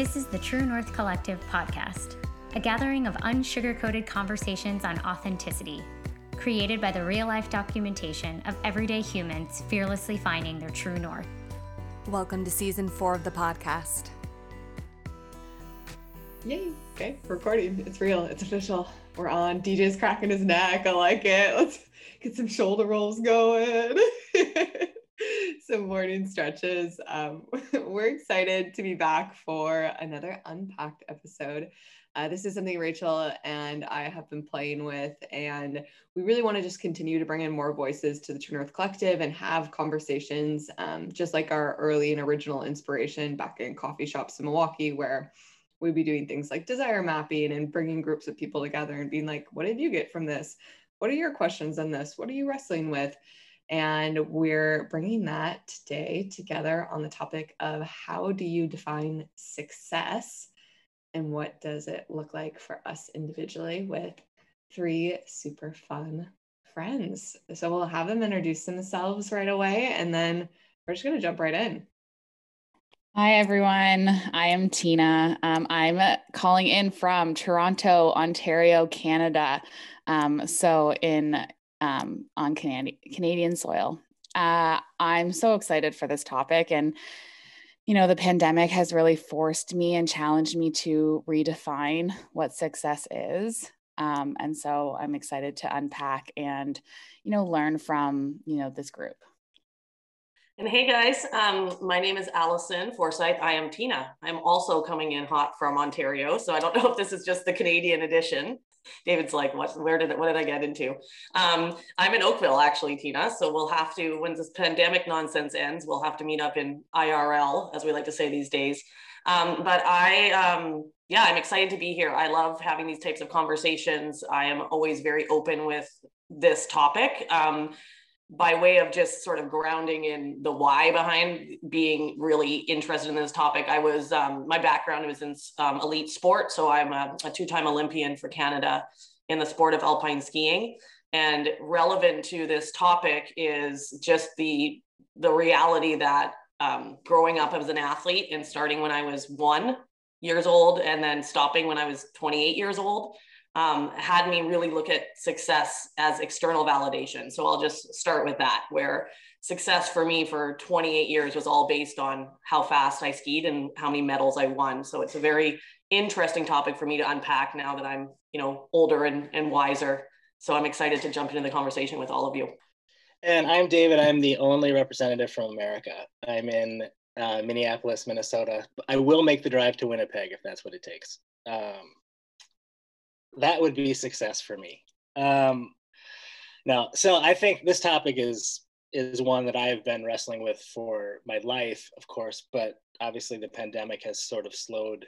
This is the True North Collective podcast, a gathering of unsugar coated conversations on authenticity, created by the real life documentation of everyday humans fearlessly finding their true north. Welcome to season four of the podcast. Yay. Okay, recording. It's real. It's official. We're on. DJ's cracking his neck. I like it. Let's get some shoulder rolls going. some morning stretches. Um, we're excited to be back for another Unpacked episode. Uh, this is something Rachel and I have been playing with, and we really want to just continue to bring in more voices to the True North Collective and have conversations, um, just like our early and original inspiration back in coffee shops in Milwaukee, where we'd be doing things like desire mapping and bringing groups of people together and being like, what did you get from this? What are your questions on this? What are you wrestling with? And we're bringing that today together on the topic of how do you define success and what does it look like for us individually with three super fun friends. So we'll have them introduce themselves right away and then we're just going to jump right in. Hi, everyone. I am Tina. Um, I'm calling in from Toronto, Ontario, Canada. Um, so, in um, on Canadian Canadian soil. Uh, I'm so excited for this topic, and you know, the pandemic has really forced me and challenged me to redefine what success is. Um, and so I'm excited to unpack and, you know, learn from you know this group. And hey guys, um, my name is Allison Forsyth. I am Tina. I'm also coming in hot from Ontario, so I don't know if this is just the Canadian edition. David's like, what, where did, what did I get into? Um, I'm in Oakville actually, Tina. So we'll have to, when this pandemic nonsense ends, we'll have to meet up in IRL, as we like to say these days. Um, but I, um, yeah, I'm excited to be here. I love having these types of conversations. I am always very open with this topic. Um, by way of just sort of grounding in the why behind being really interested in this topic, I was um, my background was in um, elite sport, so I'm a, a, two-time Olympian for Canada in the sport of alpine skiing. And relevant to this topic is just the the reality that um, growing up as an athlete and starting when I was one years old and then stopping when I was 28 years old um, had me really look at success as external validation. So I'll just start with that, where success for me for 28 years was all based on how fast I skied and how many medals I won. So it's a very interesting topic for me to unpack now that I'm, you know, older and, and wiser. So I'm excited to jump into the conversation with all of you. And I'm David. I'm the only representative from America. I'm in uh, Minneapolis, Minnesota. I will make the drive to Winnipeg if that's what it takes. Um, that would be success for me. Um, now, so I think this topic is is one that I've been wrestling with for my life, of course, but obviously the pandemic has sort of slowed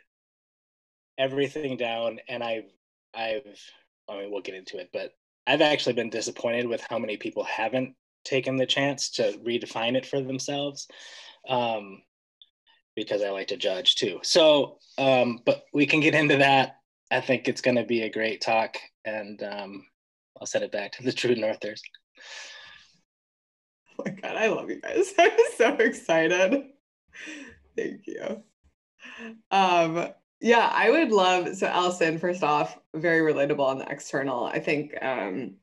everything down, and I've I've I mean we'll get into it, but I've actually been disappointed with how many people haven't taken the chance to redefine it for themselves. Um, because I like to judge too. So, um, but we can get into that I think it's going to be a great talk, and um, I'll send it back to the True Northers. Oh my god, I love you guys! I'm so excited. Thank you. Um, yeah, I would love. So, Allison, first off, very relatable on the external. I think um,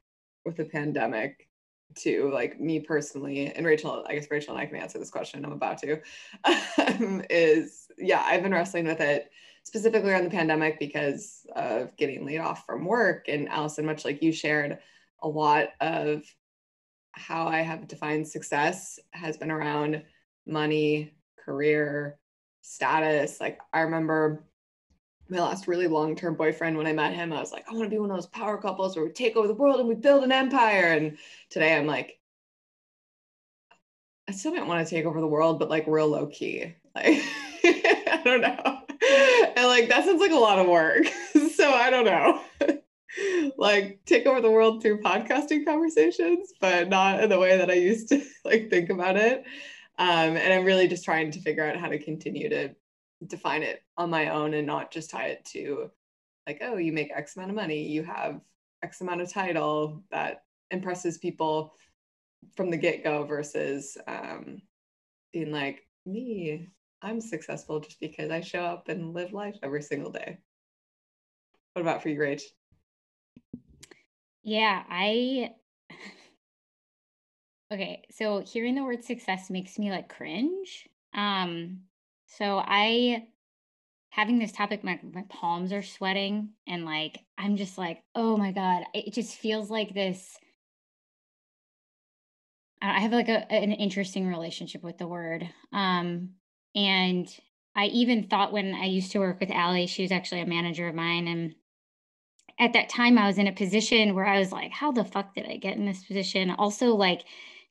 with the pandemic, too, like me personally, and Rachel, I guess Rachel and I can answer this question. I'm about to. Um, is yeah, I've been wrestling with it specifically around the pandemic because of getting laid off from work. And Allison, much like you shared, a lot of how I have defined success has been around money, career, status. Like I remember my last really long-term boyfriend when I met him, I was like, I want to be one of those power couples where we take over the world and we build an empire. And today I'm like, I still don't want to take over the world, but like real low key. Like I don't know and like that sounds like a lot of work. so I don't know. like take over the world through podcasting conversations, but not in the way that I used to like think about it. Um, and I'm really just trying to figure out how to continue to define it on my own and not just tie it to like, oh, you make X amount of money, you have X amount of title that impresses people from the get go versus um, being like, me, I'm successful just because I show up and live life every single day. What about for you, Rach? Yeah, I Okay, so hearing the word success makes me like cringe. Um, so I having this topic, my my palms are sweating and like I'm just like, oh my God. It just feels like this. I have like a, an interesting relationship with the word. Um, and I even thought when I used to work with Allie, she was actually a manager of mine. And at that time I was in a position where I was like, how the fuck did I get in this position? Also, like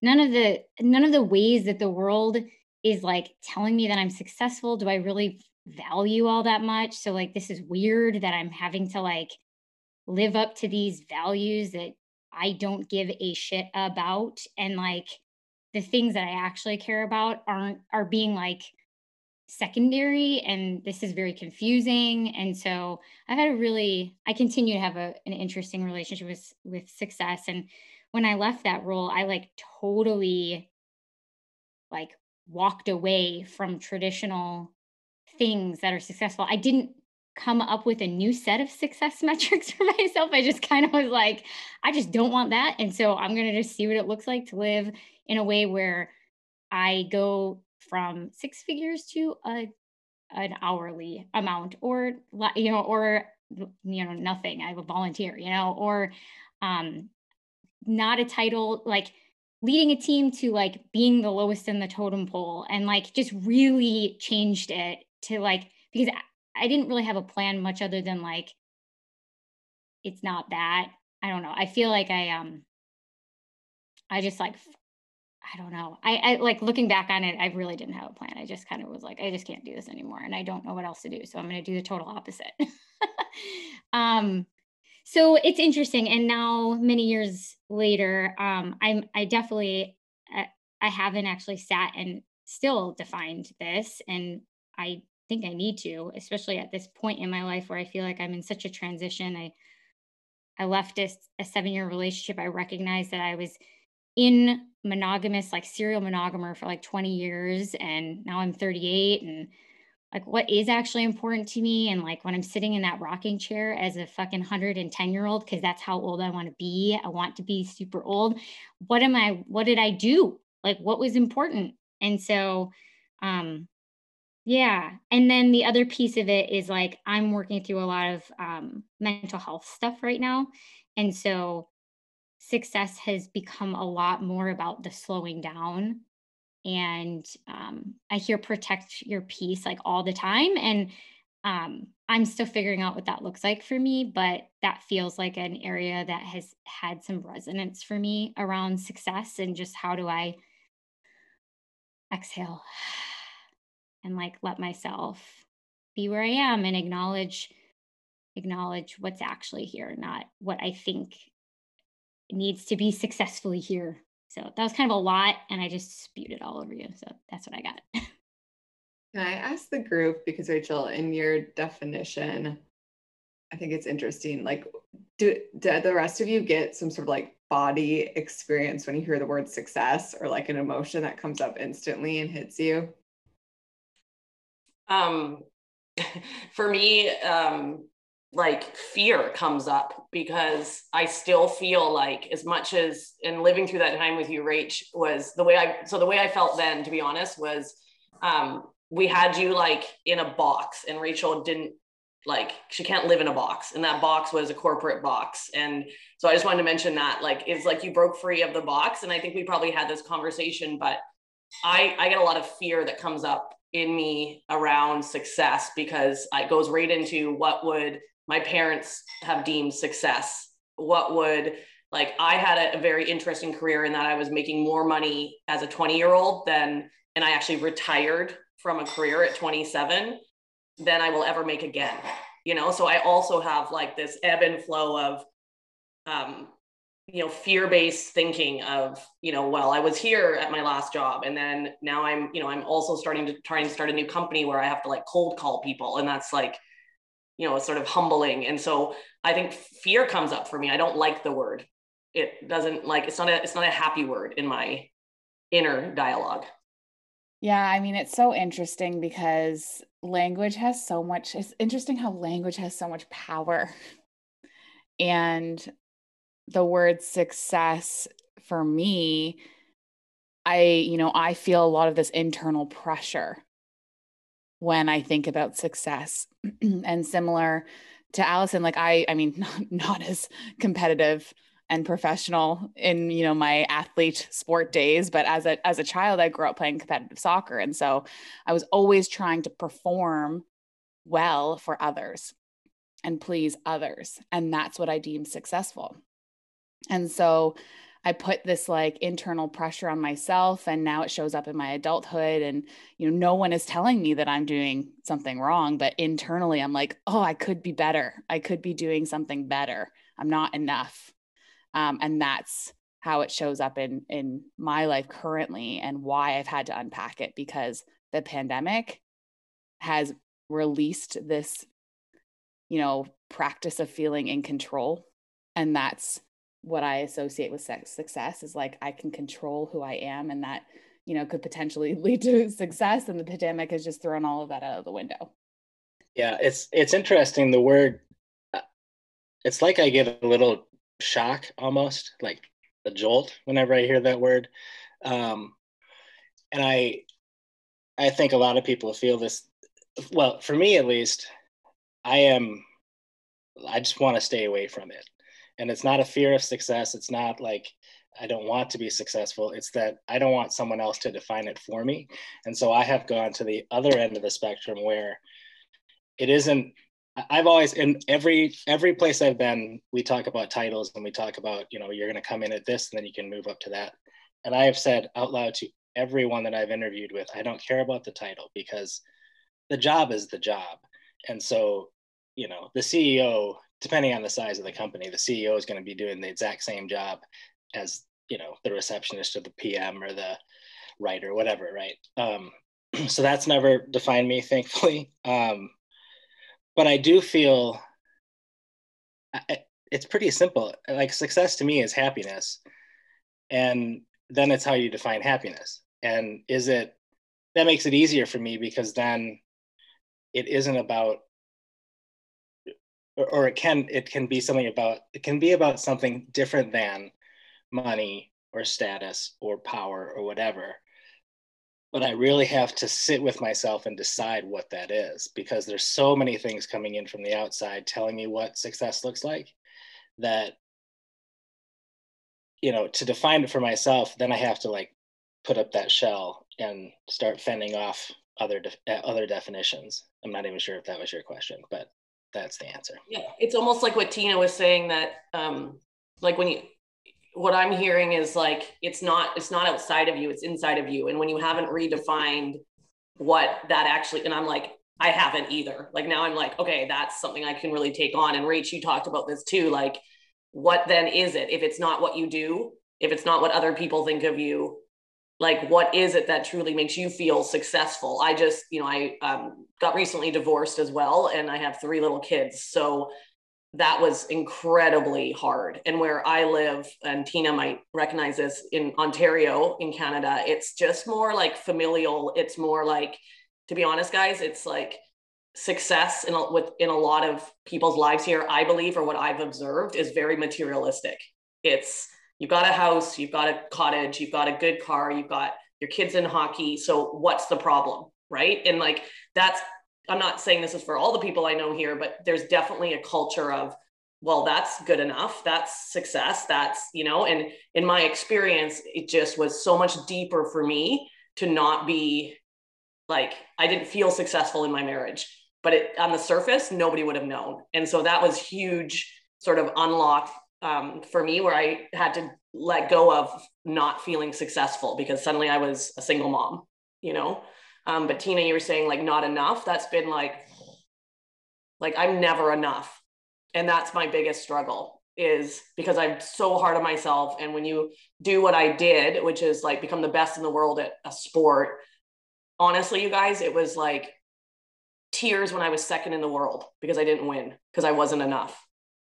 none of the none of the ways that the world is like telling me that I'm successful do I really value all that much so like this is weird that I'm having to like live up to these values that I don't give a shit about and like the things that I actually care about aren't are being like secondary and this is very confusing and so i've had a really i continue to have a, an interesting relationship with with success and when I left that role, I like totally like walked away from traditional things that are successful. I didn't come up with a new set of success metrics for myself. I just kind of was like, I just don't want that. And so I'm going to just see what it looks like to live in a way where I go from six figures to a an hourly amount or you know or you know nothing i will volunteer you know or um not a title like leading a team to like being the lowest in the totem pole and like just really changed it to like because I didn't really have a plan much other than like it's not that i don't know i feel like i um i just like i don't know. I i like looking back on it i really didn't have a plan. I just kind of was like i just can't do this anymore and i don't know what else to do so i'm going to do the total opposite. Um so it's interesting and now many years later um i'm i definitely uh, i haven't actually sat and still defined this and i think i need to especially at this point in my life where i feel like i'm in such a transition. I i left a, a seven year relationship. I recognized that i was in monogamous like serial monogamer for like 20 years and now i'm 38 and like what is actually important to me and like when i'm sitting in that rocking chair as a fucking 110 year old because that's how old i want to be i want to be super old what am i what did i do? Like what was important? And so um yeah and then the other piece of it is like i'm working through a lot of um, mental health stuff right now and so success has become a lot more about the slowing down and um, I hear protect your peace like all the time. And um, I'm still figuring out what that looks like for me, but that feels like an area that has had some resonance for me around success and just how do I exhale and like let myself be where I am and acknowledge acknowledge what's actually here, not what I think needs to be successfully here so that was kind of a lot, and I just spewed it all over you. So that's what I got. Can I ask the group because Rachel, in your definition, I think it's interesting. Like, do, do the rest of you get some sort of like body experience when you hear the word success or like an emotion that comes up instantly and hits you? Um, for me, um, like fear comes up because I still feel like as much as in living through that time with you, Rach, was the way I so the way I felt then, to be honest, was um we had you like in a box and Rachel didn't like she can't live in a box and that box was a corporate box. And so i just wanted to mention that like it's like you broke free of the box and i think we probably had this conversation but i i get a lot of fear that comes up in me around success because it goes right into what would my parents have deemed success what would like i had a, a, very interesting career in that i was making more money as a 20 year old than and i actually retired from a career at 27 than i will ever make again you know? So i also have like this ebb and flow of um you know fear-based thinking of you know well i was here at my last job and then now i'm you know i'm also starting to try and start a new company where i have to like cold call people and that's like you know, sort of humbling. And so I think fear comes up for me. I don't like the word. It doesn't like it's not a it's not a happy word in my inner dialogue. Yeah, I mean, it's so interesting because language has so much, it's interesting how language has so much power. And the word success for me, I, you know, I feel a lot of this internal pressure when I think about success. and similar to Allison, like I, I mean, not, not as competitive and professional in you know my athlete sport days but as a as a child i grew up playing competitive soccer. And so i was always trying to perform well for others and please others. And that's what i deem successful. And so I put this like internal pressure on myself and now it shows up in my adulthood and you know no one is telling me that I'm doing something wrong but internally I'm like oh I could be better. I could be doing something better. I'm not enough. Um, and that's how it shows up in in my life currently and why I've had to unpack it because the pandemic has released this you know practice of feeling in control and that's what I associate with sex success is like I can control who I am and that you know could potentially lead to success and the pandemic has just thrown all of that out of the window. Yeah, it's it's interesting the word uh, it's like I get a little shock almost, like a jolt whenever I hear that word. Um and I I think a lot of people feel this well, for me at least, I am I just want to stay away from it and it's not a fear of success it's not like i don't want to be successful it's that i don't want someone else to define it for me and so i have gone to the other end of the spectrum where it isn't i've always in every every place i've been we talk about titles and we talk about you know you're going to come in at this and then you can move up to that and i have said out loud to everyone that i've interviewed with i don't care about the title because the job is the job and so you know the ceo depending on the size of the company, the CEO is going to be doing the exact same job as you know the receptionist or the PM or the writer, whatever, right? Um, so that's never defined me, thankfully. Um, but I do feel I, it's pretty simple. Like success to me is happiness, and then it's how you define happiness. And is it that makes it easier for me because then it isn't about or, or it can it can be something about it can be about something different than money or status or power or whatever. But i really have to sit with myself and decide what that is because there's so many things coming in from the outside telling me what success looks like that you know to define it for myself then i have to like put up that shell and start fending off other de- uh, other definitions. I'm not even sure if that was your question but that's the answer. Yeah, it's almost like what Tina was saying that um like when you what I'm hearing is like it's not it's not outside of you, it's inside of you. And when you haven't redefined what that actually and I'm like I haven't either. Like now I'm like, okay, that's something I can really take on. And Rach, you talked about this too. Like, what then is it? If it's not what you do, if it's not what other people think of you, like what is it that truly makes you feel successful? I just you know i um, got recently divorced as well and i have three little kids so that was incredibly hard. And where i live and tina might recognize this in ontario in canada it's just more like familial. It's more like to be honest guys it's like success in a, with in a lot of people's lives here i believe or what i've observed is very materialistic. It's you've got a house, you've got a cottage, you've got a good car, you've got your kids in hockey. So what's the problem? Right. And like that's, I'm not saying this is for all the people I know here, but there's definitely a culture of, well, that's good enough. That's success. That's, you know, and in my experience, it just was so much deeper for me to not be like, I didn't feel successful in my marriage, but it, on the surface, nobody would have known. And so that was huge sort of unlock um, for me where I had to let go of not feeling successful because suddenly I was a single mom, you know? Um, but Tina, you were saying like not enough. That's been like, like I'm never enough. And that's my biggest struggle is because I'm so hard on myself. And when you do what I did, which is like become the best in the world at a sport, honestly, you guys, it was like tears when I was second in the world because I didn't win because I wasn't enough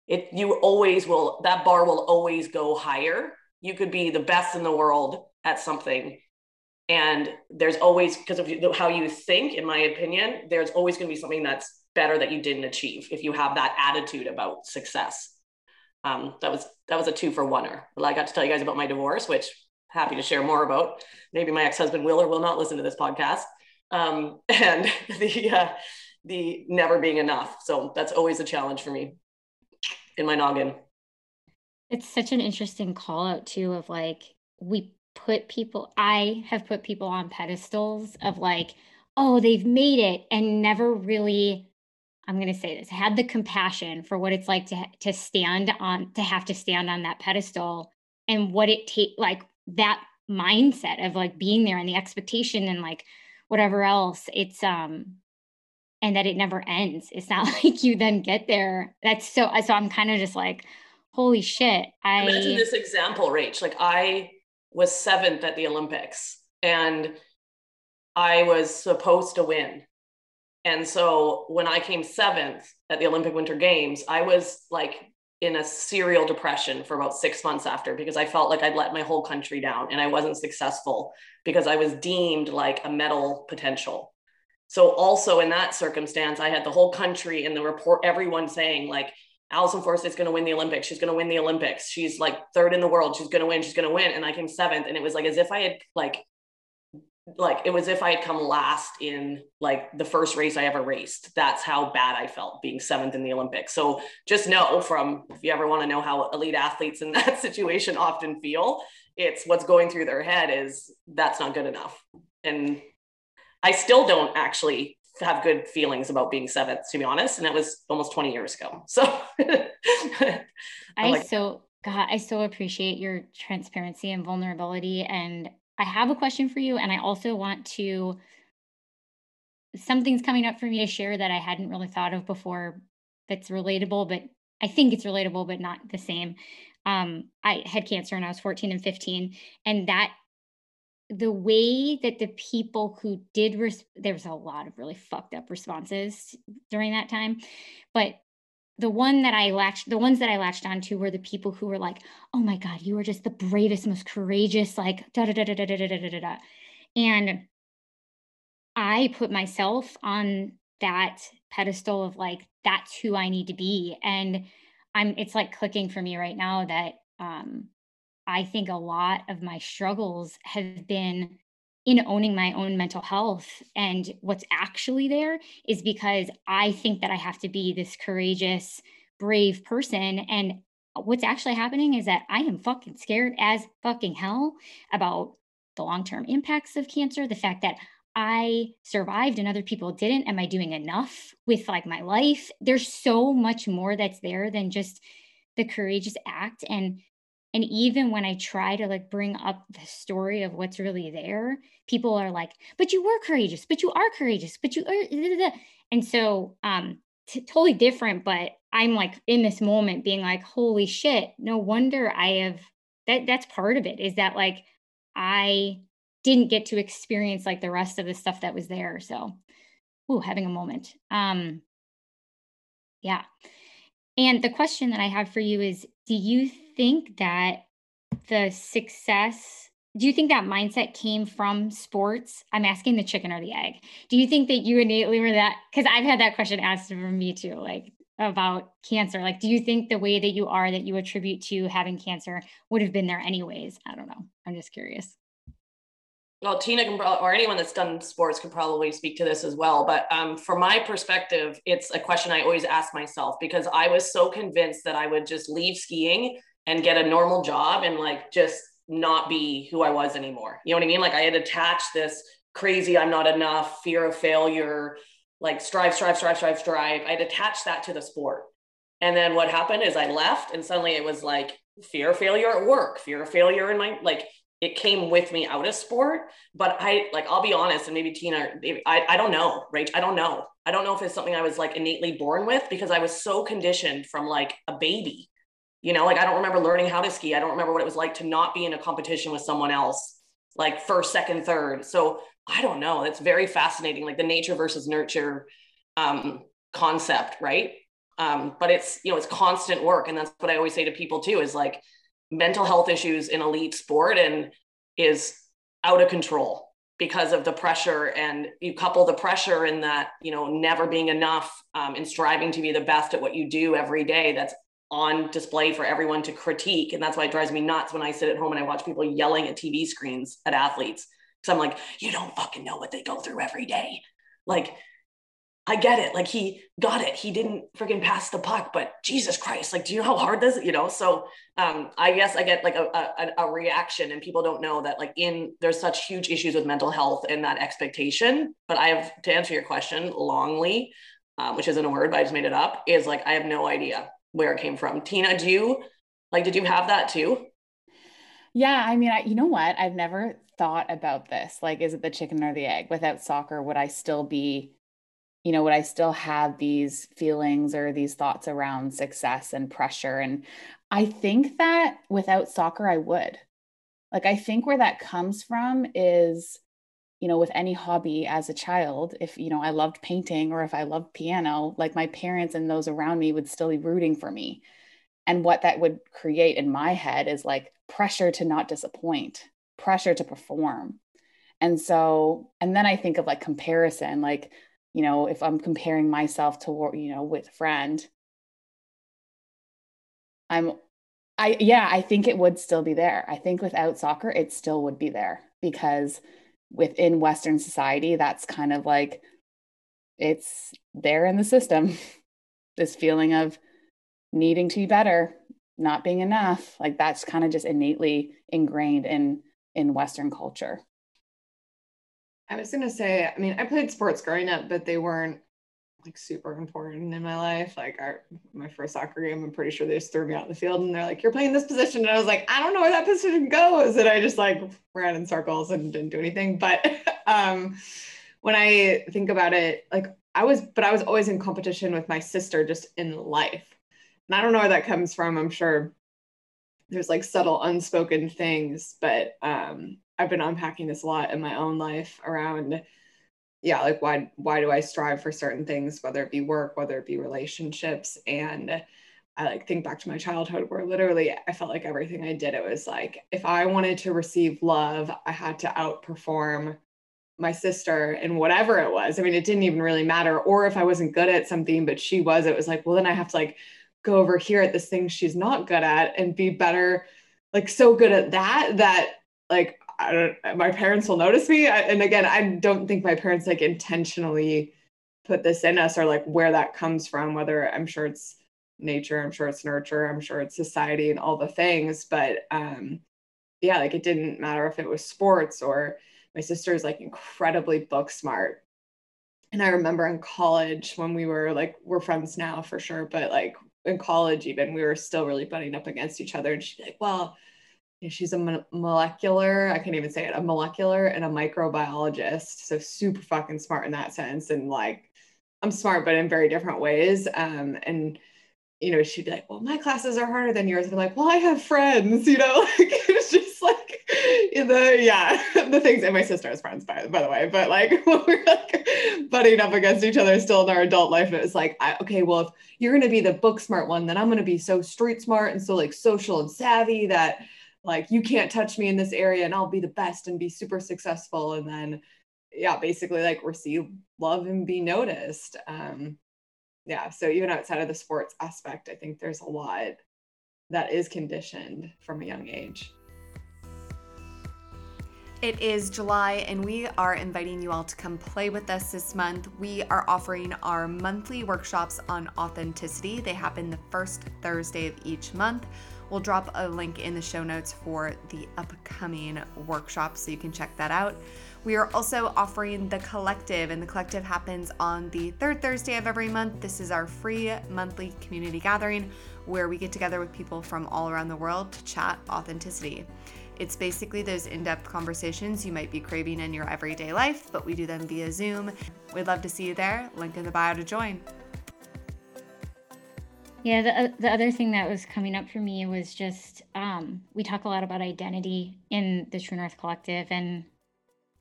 it you always will that bar will always go higher you could be the best in the world at something And there's always, because of how you think, in my opinion, there's always going to be something that's better that you didn't achieve if you have that attitude about success. Um, that was that was a two for oneer. Well, I got to tell you guys about my divorce, which happy to share more about. Maybe my ex-husband will or will not listen to this podcast. Um, and the uh, the never being enough. So that's always a challenge for me in my noggin. It's such an interesting call out too of like we put people I have put people on pedestals of like, oh, they've made it and never really I'm going to say this, had the compassion for what it's like to to stand on to have to stand on that pedestal and what it take like that mindset of like being there and the expectation and like whatever else. It's um and that it never ends. It's not like you then get there. That's so so I'm kind of just like holy shit. I imagine this example, Rach. Like I was seventh at the Olympics and I was supposed to win. And so when I came seventh at the Olympic Winter Games, I was like in a serial depression for about six months after because I felt like I'd let my whole country down and I wasn't successful because I was deemed like a medal potential. So also in that circumstance, I had the whole country in the report, everyone saying like, Allison Forsyth's going to win the Olympics. She's going to win the Olympics. She's like third in the world. She's going to win. She's going to win. And I came seventh. And it was like as if I had like, like it was if I had come last in like the first race I ever raced. That's how bad I felt being seventh in the Olympics. So just know from if you ever want to know how elite athletes in that situation often feel, it's what's going through their head is that's not good enough. And I still don't actually have good feelings about being seventh, to be honest. And that was almost 20 years ago. So I like, so God, I so appreciate your transparency and vulnerability. And I have a question for you. And I also want to something's coming up for me to share that I hadn't really thought of before that's relatable, but I think it's relatable, but not the same. Um, I had cancer when I was 14 and 15, and that the way that the people who did res- there was a lot of really fucked up responses during that time but the one that i latched the ones that i latched onto were the people who were like oh my god you are just the bravest most courageous like da da da da da da da da da and i put myself on that pedestal of like that's who i need to be and i'm it's like clicking for me right now that um I think a lot of my struggles have been in owning my own mental health. And what's actually there is because I think that I have to be this courageous, brave person. And what's actually happening is that I am fucking scared as fucking hell about the long term impacts of cancer, the fact that I survived and other people didn't. Am I doing enough with like my life? There's so much more that's there than just the courageous act. And and even when I try to like bring up the story of what's really there, people are like, but you were courageous, but you are courageous, but you are. And so, um, t- totally different, but I'm like in this moment being like, holy shit, no wonder I have that. That's part of it is that like I didn't get to experience like the rest of the stuff that was there. So, ooh, having a moment. Um, yeah. And the question that I have for you is do you think that the success do you think that mindset came from sports? I'm asking the chicken or the egg. Do you think that you innately were that? Because I've had that question asked of me too, like about cancer. Like, do you think the way that you are that you attribute to having cancer would have been there anyways? I don't know. I'm just curious. Well, Tina can probably, or anyone that's done sports could probably speak to this as well. But um, from my perspective, it's a question I always ask myself because I was so convinced that I would just leave skiing and get a normal job and like just not be who I was anymore. You know what I mean? Like I had attached this crazy, I'm not enough, fear of failure, like strive, strive, strive, strive, strive. I'd attached that to the sport. And then what happened is I left and suddenly it was like fear of failure at work, fear of failure in my like it came with me out of sport. But I like I'll be honest, and maybe Tina, I, I don't know, Rach. I don't know. I don't know if it's something I was like innately born with because I was so conditioned from like a baby you know, like I don't remember learning how to ski. I don't remember what it was like to not be in a competition with someone else, like first, second, third. So I don't know. It's very fascinating, like the nature versus nurture um, concept, right? Um, but it's you know it's constant work, and that's what I always say to people too is like mental health issues in elite sport and is out of control. because of the pressure. And you couple the pressure in that you know never being enough um, and striving to be the best at what you do every day that's on display for everyone to critique. And that's why it drives me nuts when i sit at home and i watch people yelling at tv screens at athletes. Because i'm like you don't fucking know what they go through every day. Like I get it. Like he got it. He didn't freaking pass the puck, but Jesus Christ, like, do you know how hard this, you know? So um, I guess I get like a, a, a, reaction and people don't know that like in, there's such huge issues with mental health and that expectation. But I have, to answer your question longly, um, which isn't a word, but I just made it up, is like, I have no idea where it came from. Tina, do you, like, did you have that too? Yeah. I mean, I, you know what? I've never thought about this. Like, is it the chicken or the egg? Without soccer, would I still be you know, would I still have these feelings or these thoughts around success and pressure? And I think that without soccer, I would. Like, I think where that comes from is, you know, with any hobby as a child, if, you know, I loved painting or if I loved piano, like my parents and those around me would still be rooting for me. And what that would create in my head is like pressure to not disappoint, pressure to perform. And so, and then I think of like comparison, like, you know if i'm comparing myself to you know with a friend i'm i yeah i think it would still be there. I think without soccer it still would be there because within western society that's kind of like it's there in the system. This feeling of needing to be better not being enough like that's kind of just innately ingrained in in western culture I was gonna say, I mean, I played sports growing up, but they weren't like super important in my life. Like our my first soccer game, I'm pretty sure they just threw me out in the field and they're like, "You're playing this position," and I was like, "I don't know where that position goes," and I just like ran in circles and didn't do anything. But um, when I think about it, like I was, but I was always in competition with my sister just in life, and I don't know where that comes from. I'm sure there's like subtle unspoken things, but um, I've been unpacking this a lot in my own life around yeah, like why why do I strive for certain things, whether it be work, whether it be relationships and I like think back to my childhood where literally I felt like everything I did it was like if I wanted to receive love, I had to outperform my sister in whatever it was. I mean, it didn't even really matter. Or if I wasn't good at something, but she was, it was like, well, then I have to like go over here at this thing she's not good at and be better, like so good at that that like I don't, my parents will notice me. I, and again, I don't think my parents like intentionally put this in us or like where that comes from, whether I'm sure it's nature, I'm sure it's nurture, I'm sure it's society and all the things. But um, yeah, like it didn't matter if it was sports or my sister is like incredibly book smart. And I remember in college when we were like, we're friends now for sure, but like in college, even we were still really butting up against each other. And she'd be like, well, she's a molecular i can't even say it a molecular and a microbiologist. So super fucking smart in that sense and like i'm smart but in very different ways um and you know she'd be like well my classes are harder than yours. And i'm like well i have friends you know like it's just like the yeah the things and my sister has friends by, by the way but like when we're like butting up against each other still in our adult life it was like I, okay well if you're going to be the book smart one then i'm going to be so street smart and so like social and savvy that like you can't touch me in this area and I'll be the best and be super successful and then yeah basically like receive love and be noticed um yeah so even outside of the sports aspect I think there's a lot that is conditioned from a young age it is July, and we are inviting you all to come play with us this month. We are offering our monthly workshops on authenticity. They happen the first Thursday of each month. We'll drop a link in the show notes for the upcoming workshop so you can check that out. We are also offering the collective, and the collective happens on the third Thursday of every month. This is our free monthly community gathering where we get together with people from all around the world to chat authenticity. It's basically those in depth conversations you might be craving in your everyday life, but we do them via Zoom. We'd love to see you there. Link in the bio to join. Yeah, the, uh, the other thing that was coming up for me was just um, we talk a lot about identity in the True North Collective and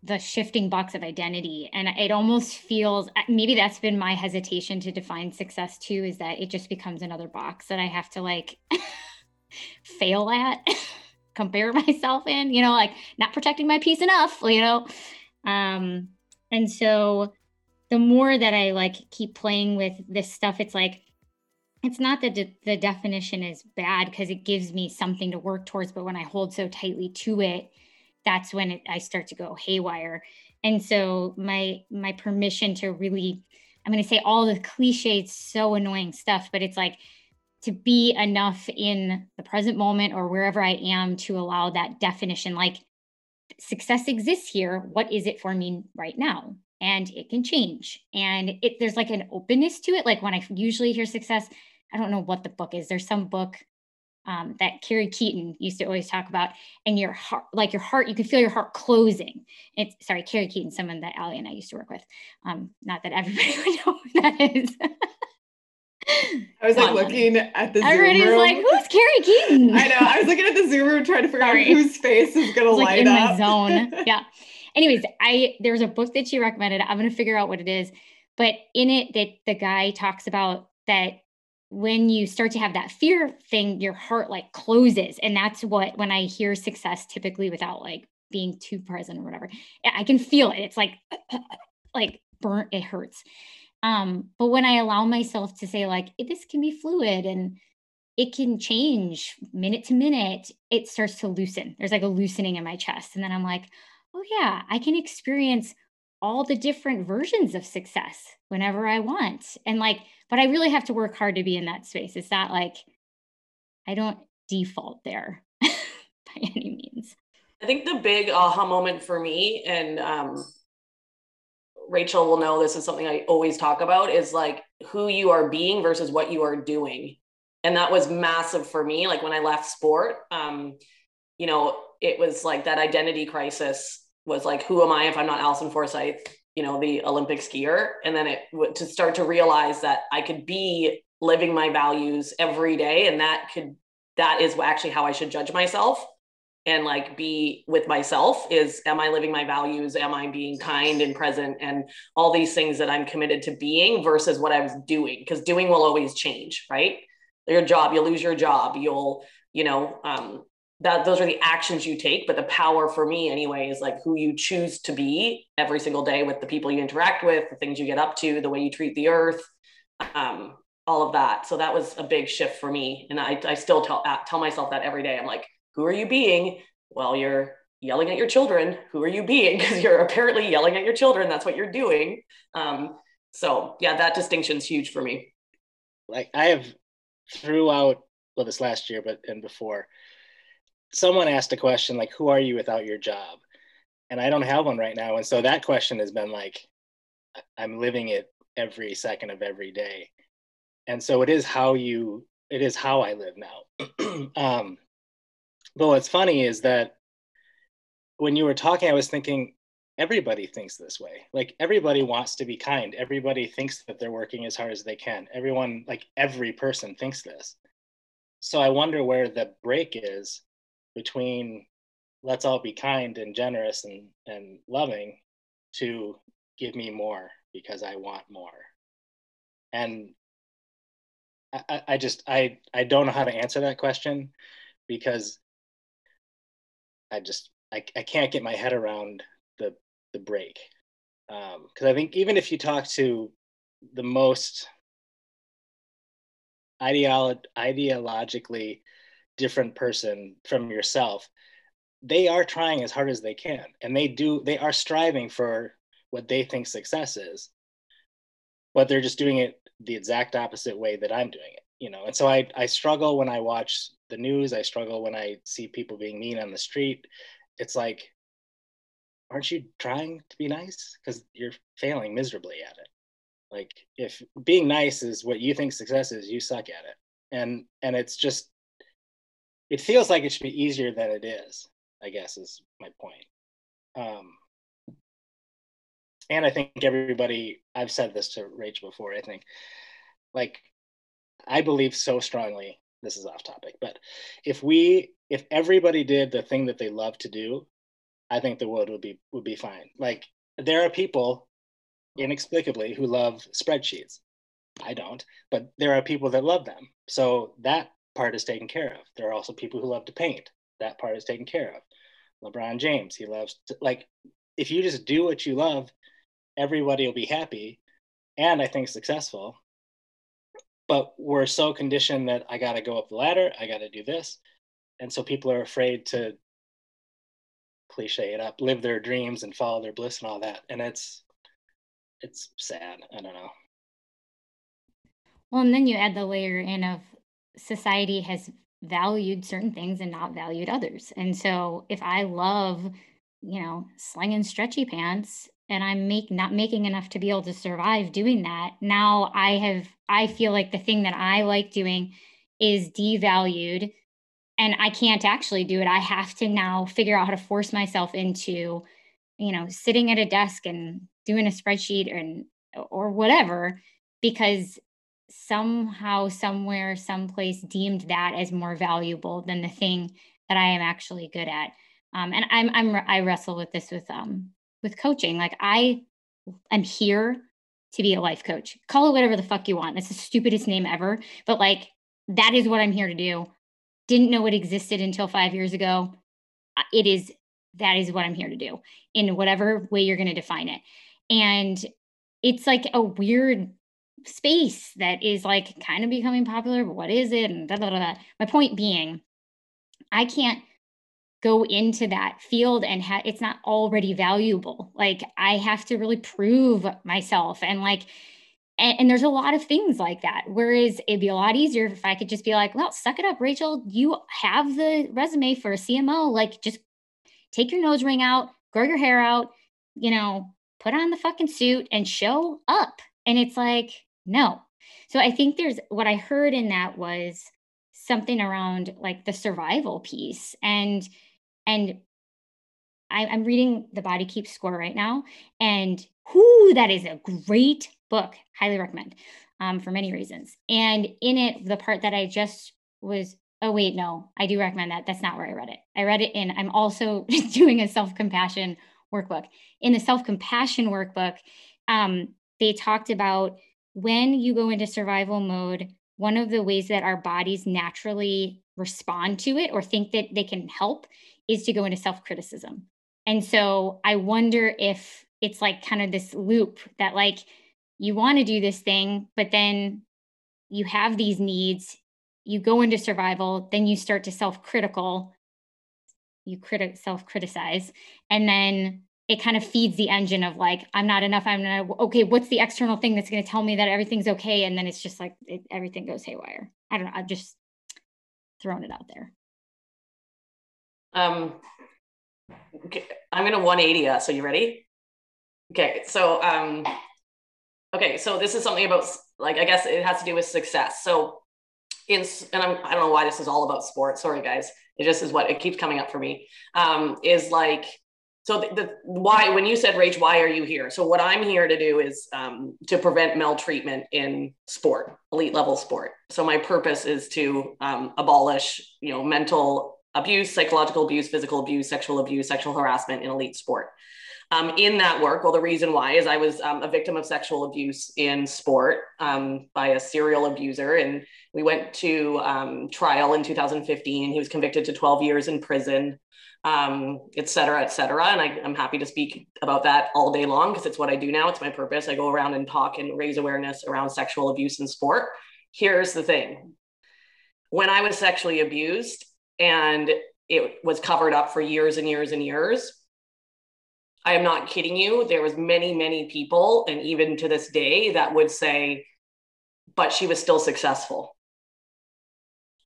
the shifting box of identity. And it almost feels uh, maybe that's been my hesitation to define success too is that it just becomes another box that I have to like fail at, compare myself in, you know, like not protecting my peace enough, you know. Um, and so the more that I like keep playing with this stuff, it's like, it's not that de- the definition is bad because it gives me something to work towards, but when I hold so tightly to it, that's when it, I start to go haywire. And so my my permission to really, I'm going to say all the cliches, so annoying stuff, but it's like to be enough in the present moment or wherever I am to allow that definition like success exists here. What is it for me right now? And it can change. And it there's like an openness to it. Like when I usually hear success, I don't know what the book is. There's some book um, that Carrie Keaton used to always talk about, and your heart, like your heart, you can feel your heart closing. It's sorry, Carrie Keaton, someone that Allie and I used to work with. Um, not that everybody would know who that is. I was like looking at the Everybody's Zoom room. like, who's Carrie Keaton? I know. I was looking at the Zoom room trying to figure Sorry. out whose face is gonna was like in up. my zone. Yeah. Anyways, I there's a book that she recommended. I'm gonna figure out what it is, but in it, that the guy talks about that when you start to have that fear thing, your heart like closes, and that's what when I hear success, typically without like being too present or whatever, I can feel it. It's like like burnt. It hurts. Um, but when I allow myself to say like this can be fluid and it can change minute to minute, it starts to loosen. There's like a loosening in my chest. And then I'm like, oh, yeah, I can experience all the different versions of success whenever I want. And like, but I really have to work hard to be in that space. It's not like I don't default there by any means. I think the big aha moment for me, and um, Rachel will know this is something I always talk about, is like who you are being versus what you are doing. And that was massive for me. Like when I left sport, um, you know, it was like that identity crisis was like, who am I if I'm not Allison Forsyth, you know, the Olympic skier? And then it to start to realize that I could be living my values every day. And that could, that is actually how I should judge myself and like be with myself is am i living my values am i being kind and present and all these things that i'm committed to being versus what i was doing because doing will always change right your job you'll lose your job you'll you know um, that those are the actions you take but the power for me anyway is like who you choose to be every single day with the people you interact with the things you get up to the way you treat the earth um, all of that so that was a big shift for me and i, I still tell tell myself that every day i'm like who are you being? Well, you're yelling at your children. Who are you being? Because you're apparently yelling at your children. That's what you're doing. Um, so yeah, that distinction's huge for me. Like I have throughout well this last year, but and before, someone asked a question like, "Who are you without your job?" And I don't have one right now, and so that question has been like, I'm living it every second of every day, and so it is how you it is how I live now. um, but what's funny is that when you were talking, I was thinking everybody thinks this way. Like everybody wants to be kind. Everybody thinks that they're working as hard as they can. Everyone, like every person thinks this. So I wonder where the break is between let's all be kind and generous and, and loving to give me more because I want more. And I, I just I I don't know how to answer that question because I just I, I can't get my head around the the break because um, I think even if you talk to the most ideolo- ideologically different person from yourself, they are trying as hard as they can, and they do they are striving for what they think success is, but they're just doing it the exact opposite way that I'm doing it you know? And so i i struggle when i watch the news i struggle when i see people being mean on the street. It's like aren't you trying to be nice? Because you're failing miserably at it. Like if being nice is what you think success is you suck at it. And and it's just it feels like it should be easier than it is i guess is my point um and i think everybody i've said this to rachel before i think like I believe so strongly. This is off topic, but if we, if everybody did the thing that they love to do, I think the world would be would be fine. Like there are people, inexplicably, who love spreadsheets. I don't, but there are people that love them. So that part is taken care of. There are also people who love to paint. That part is taken care of. LeBron James, he loves to, like if you just do what you love, everybody will be happy and I think successful. But we're so conditioned that I got to go up the ladder, I got to do this. And so people are afraid to cliche it up, live their dreams and follow their bliss and all that. And it's it's sad. I don't know. Well, and then you add the layer in of society has valued certain things and not valued others. And so if I love, you know, slinging stretchy pants and I'm make not making enough to be able to survive doing that, now I have I feel like the thing that I like doing is devalued and I can't actually do it. I have to now figure out how to force myself into, you know, sitting at a desk and doing a spreadsheet and or whatever because somehow somewhere someplace deemed that as more valuable than the thing that I am actually good at. Um, and I'm I'm I wrestle with this with um with coaching. Like I am here to be a life coach. Call it whatever the fuck you want. That's the stupidest name ever, but like that is what I'm here to do. Didn't know it existed until 5 years ago. It is that is what I'm here to do in whatever way you're going to define it. And it's like a weird space that is like kind of becoming popular, but what is it? And da, da, da, my point being, I can't go into that field and ha- it's not already valuable. Like I have to really prove myself and like and, and, there's a lot of things like that. Whereas it'd be a lot easier if I could just be like, well, suck it up, Rachel. You have the resume for a CMO. Like just take your nose ring out, grow your hair out, you know, put on the fucking suit and show up. And it's like, no. So I think there's what I heard in that was something around like the survival piece. And and I, am reading The Body Keeps Score right now. And whoo, that is a great book. Highly recommend um, for many reasons. And in it, the part that I just was oh wait no i do recommend that that's not where i read it i read it in i'm also doing a self-compassion workbook in the self-compassion workbook um, they talked about when you go into survival mode, one of the ways that our bodies naturally respond to it or think that they can help is to go into self criticism. And so I wonder if it's like kind of this loop that, like, you want to do this thing, but then you have these needs, you go into survival, then you start to self critical, you criti- self criticize, and then it kind of feeds the engine of like i'm not enough i'm not okay what's the external thing that's going to tell me that everything's okay? And then it's just like it, everything goes haywire. I don't know i've just thrown it out there. Um okay, i'm going to 180 uh, so you ready? Okay so um okay so this is something about like i guess it has to do with success. So in and I'm, i don't know why this is all about sports sorry guys. It just is what it keeps coming up for me. Um is like so the, the, why when you said rach why are you here? So what i'm here to do is um, to prevent maltreatment in sport elite level sport. So my purpose is to um, abolish you know mental abuse psychological abuse physical abuse sexual abuse sexual harassment in elite sport. Um, in that work well the reason why is i was um, a victim of sexual abuse in sport um, by a serial abuser. And we went to um, trial in 2015 he was convicted to 12 years in prison um, et cetera, et cetera. And I, am happy to speak about that all day long because it's what I do now. It's my purpose. I go around and talk and raise awareness around sexual abuse in sport. Here's the thing when I was sexually abused and it was covered up for years and years and years, I am not kidding you. There was many, many people, and even to this day, that would say, but she was still successful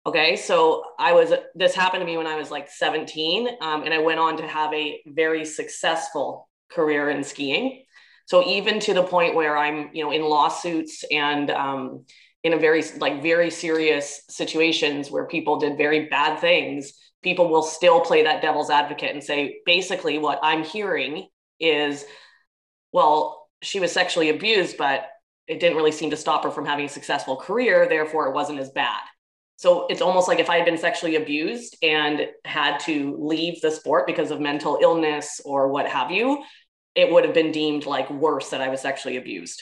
Okay, so I was, this happened to me when I was like 17, um, and I went on to have a very successful career in skiing. So even to the point where I'm, you know, in lawsuits and um, in a very, like, very serious situations where people did very bad things, people will still play that devil's advocate and say, basically, what I'm hearing is, well, she was sexually abused, but it didn't really seem to stop her from having a successful career. Therefore, it wasn't as bad. So it's almost like if I had been sexually abused and had to leave the sport because of mental illness or what have you, it would have been deemed like worse that I was sexually abused.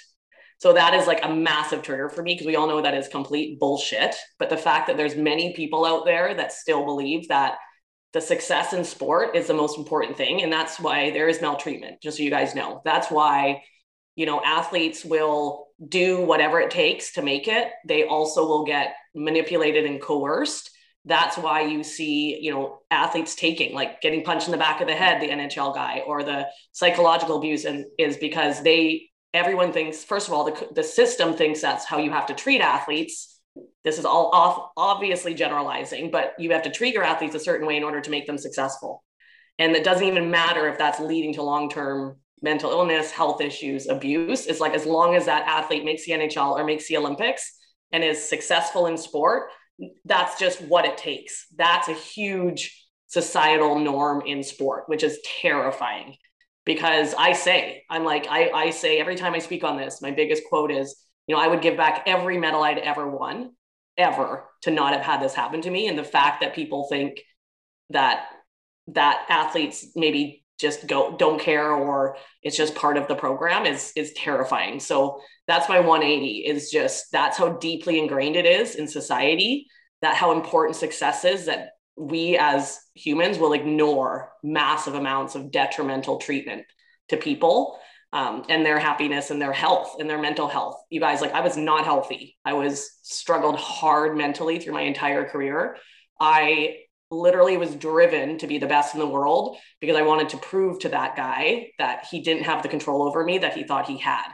So that is like a massive trigger for me because we all know that is complete bullshit. But the fact that there's many people out there that still believe that the success in sport is the most important thing. And that's why there is maltreatment, just so you guys know. That's why, you know, athletes will do whatever it takes to make it. They also will get manipulated and coerced. That's why you see, you know, athletes taking, like getting punched in the back of the head, the NHL guy, or the psychological abuse, and is because they, everyone thinks, first of all, the, the system thinks that's how you have to treat athletes this is all off, obviously generalizing, but you have to treat your athletes a certain way in order to make them successful. And it doesn't even matter if that's leading to long term mental illness, health issues, abuse. It's like as long as that athlete makes the NHL or makes the Olympics and is successful in sport, that's just what it takes. That's a huge societal norm in sport, which is terrifying. Because I say, I'm like, I, I say every time I speak on this, my biggest quote is, you know, I would give back every medal I'd ever won, ever, to not have had this happen to me. And the fact that people think that that athletes maybe just go don't care or it's just part of the program is is terrifying. So that's my 180 is just that's how deeply ingrained it is in society that how important success is that we as humans will ignore massive amounts of detrimental treatment to people um, and their happiness and their health and their mental health. You guys, like I was not healthy. I was struggled hard mentally through my entire career. I literally was driven to be the best in the world because I wanted to prove to that guy that he didn't have the control over me that he thought he had.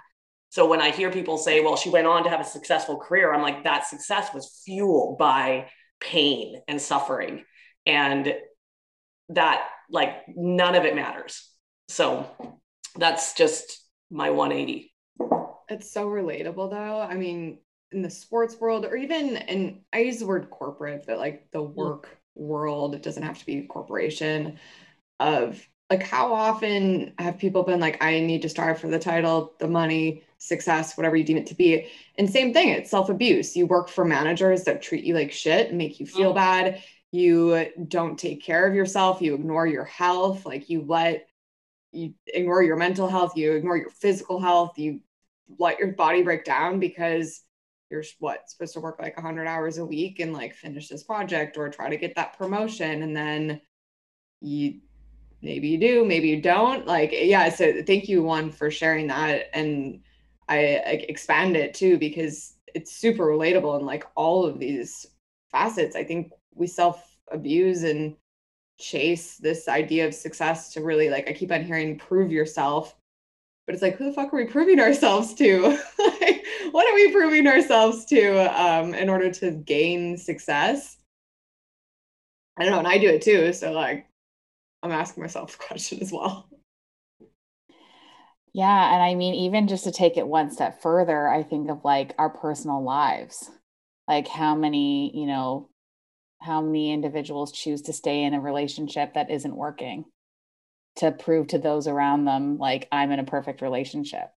So when I hear people say, well, she went on to have a successful career, I'm like, that success was fueled by pain and suffering. And that, like, none of it matters. So that's just my 180 it's so relatable though i mean in the sports world or even in, i use the word corporate but like the work world it doesn't have to be a corporation of like how often have people been like i need to strive for the title the money success whatever you deem it to be? And same thing it's self-abuse. You work for managers that treat you like shit and make you feel mm. bad. You don't take care of yourself. You ignore your health. Like you let you ignore your mental health, you ignore your physical health, you let your body break down because you're what supposed to work like 100 hours a week and like finish this project or try to get that promotion and then you maybe you do maybe you don't like yeah so thank you one for sharing that and i, expand it too because it's super relatable in like all of these facets i think we self abuse and chase this idea of success to really like I keep on hearing prove yourself. But it's like, who the fuck are we proving ourselves to? like, what are we proving ourselves to um, in order to gain success? I don't know, and I do it too. So like I'm asking myself the question as well. Yeah. And I mean, even just to take it one step further, I think of like our personal lives. Like how many, you know, how many individuals choose to stay in a relationship that isn't working to prove to those around them like i'm in a perfect relationship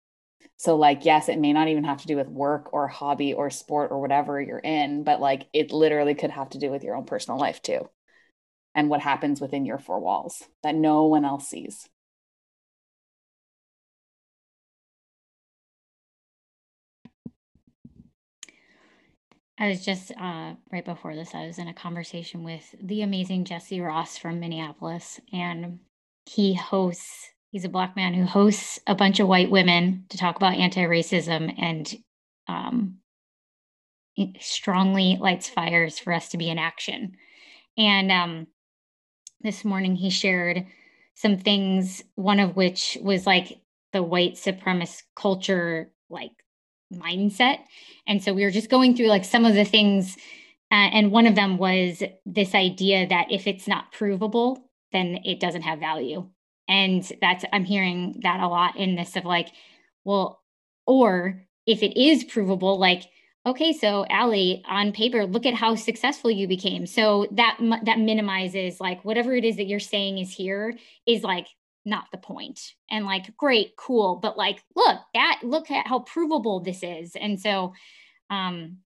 so like yes it may not even have to do with work or hobby or sport or whatever you're in but like it literally could have to do with your own personal life too. And what happens within your four walls that no one else sees. I was just uh, right before this, I was in a conversation with the amazing Jesse Ross from Minneapolis, and he hosts, he's a black man who hosts a bunch of white women to talk about anti racism and um, strongly lights fires for us to be in action. And um, this morning, he shared some things, one of which was like the white supremacist culture, like mindset. And so we were just going through like some of the things. Uh, and one of them was this idea that if it's not provable, then it doesn't have value. And that's, I'm hearing that a lot in this of like, well, or if it is provable, like, okay, so Allie, on paper, look at how successful you became. So that that minimizes like whatever it is that you're saying is here is like not the point and like great cool but like look that look at how provable this is and so um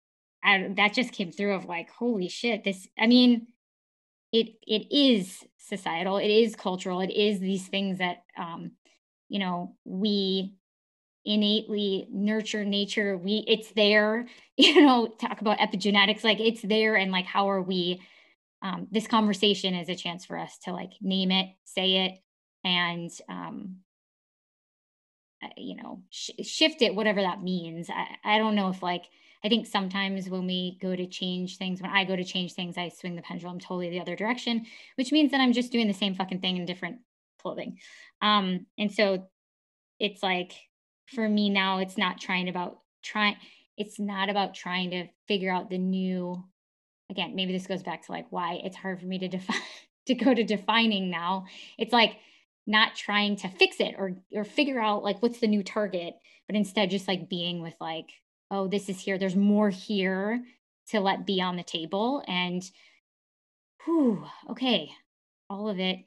I, that just came through of like holy shit this i mean it it is societal it is cultural it is these things that um you know we innately nurture nature we it's there you know talk about epigenetics like it's there and like how are we um, this conversation is a chance for us to like name it, say it, and um, uh, you know sh- shift it, whatever that means. I, I don't know if like I think sometimes when we go to change things, when I go to change things, I swing the pendulum totally the other direction, which means that I'm just doing the same fucking thing in different clothing. Um, and so it's like for me now, it's not trying about trying. It's not about trying to figure out the new again, maybe this goes back to like why it's hard for me to define to go to defining now. It's like not trying to fix it or or figure out like what's the new target, but instead just like being with like, oh, this is here. There's more here to let be on the table. And whew, okay, all of it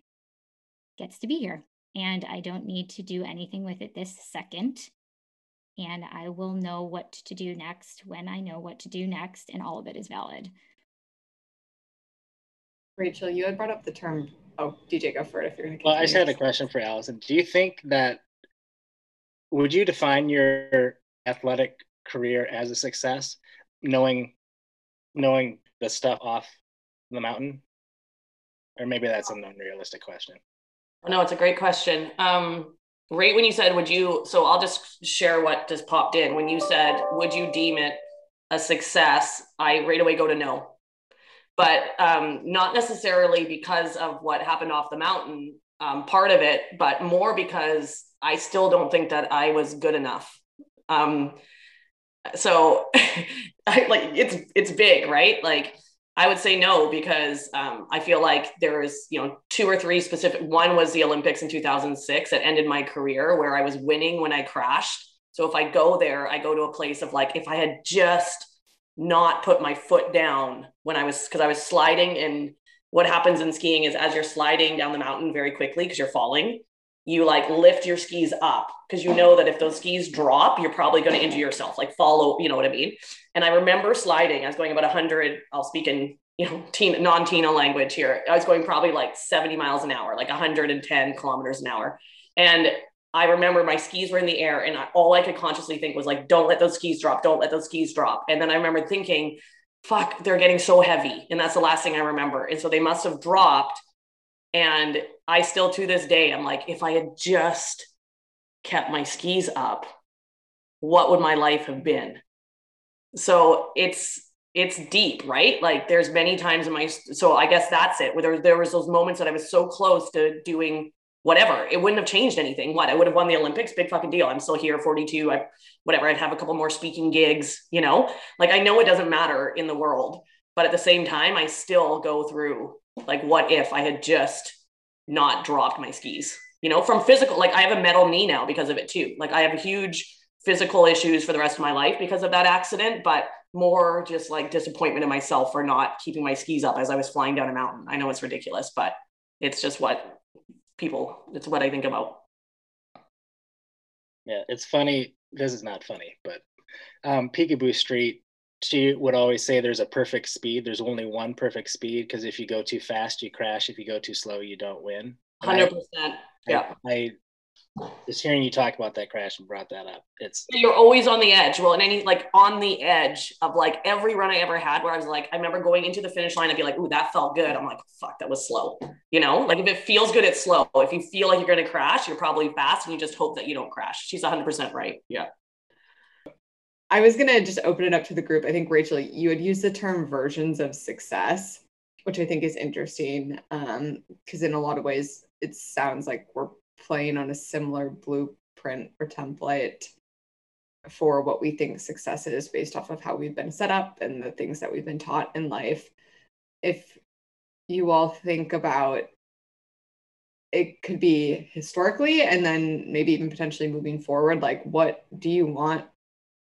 gets to be here. And I don't need to do anything with it this second. And I will know what to do next when I know what to do next, and all of it is valid. Rachel, you had brought up the term. Oh, DJ, go for it if you're going to. Well, I just had a question for Allison. Do you think that would you define your athletic career as a success, knowing knowing the stuff off the mountain, or maybe that's an unrealistic question? No, it's a great question. Um, right when you said, "Would you?" So I'll just share what just popped in when you said, "Would you deem it a success?" I right away go to no but um, not necessarily because of what happened off the mountain, um, part of it, but more because I still don't think that I was good enough. Um, so, I, like it's it's big, right? Like I would say no because um, I feel like there's you know two or three specific. One was the Olympics in 2006 that ended my career where I was winning when I crashed. So if I go there, I go to a place of like if I had just not put my foot down when I was because I was sliding and what happens in skiing is as you're sliding down the mountain very quickly because you're falling, you like lift your skis up because you know that if those skis drop, you're probably going to injure yourself, like follow, you know what I mean? And I remember sliding, I was going about 100, I'll speak in, you know, teen, non-Tina language here. I was going probably like 70 miles an hour, like 110 kilometers an hour. And I remember my skis were in the air and I, all I could consciously think was like, don't let those skis drop, don't let those skis drop. And then I remember thinking, fuck, they're getting so heavy. And that's the last thing I remember. And so they must have dropped. And I still to this day, I'm like, if I had just kept my skis up, what would my life have been? So it's, it's deep, right? Like there's many times in my, so I guess that's it. Where there, there was those moments that I was so close to doing whatever. It wouldn't have changed anything. What I would have won the Olympics, big fucking deal. I'm still here, 42. I whatever. I'd have a couple more speaking gigs. You know, like I know it doesn't matter in the world, but at the same time, I still go through like, what if I had just not dropped my skis? You know, from physical, like I have a metal knee now because of it too. Like I have huge physical issues for the rest of my life because of that accident, but more just like disappointment in myself for not keeping my skis up as I was flying down a mountain. I know it's ridiculous, but it's just what people. It's what I think about. Yeah, it's funny. This is not funny, but um, Picabo Street, she would always say there's a perfect speed. There's only one perfect speed because if you go too fast, you crash. If you go too slow, you don't win. Hundred percent. Yeah. I, I just hearing you talk about that crash and brought that up. It's you're always on the edge. Well, and any like on the edge of like every run I ever had where I was like, I remember going into the finish line, I'd be like, ooh, that felt good. I'm like, fuck, that was slow. You know, like if it feels good, it's slow. If you feel like you're gonna crash, you're probably fast and you just hope that you don't crash. She's 100 percent right. Yeah. I was gonna just open it up to the group. I think Rachel, you had used the term versions of success, which I think is interesting. Um, because in a lot of ways it sounds like we're playing on a similar blueprint or template for what we think success is based off of how we've been set up and the things that we've been taught in life. If you all think about it could be historically and then maybe even potentially moving forward like what do you want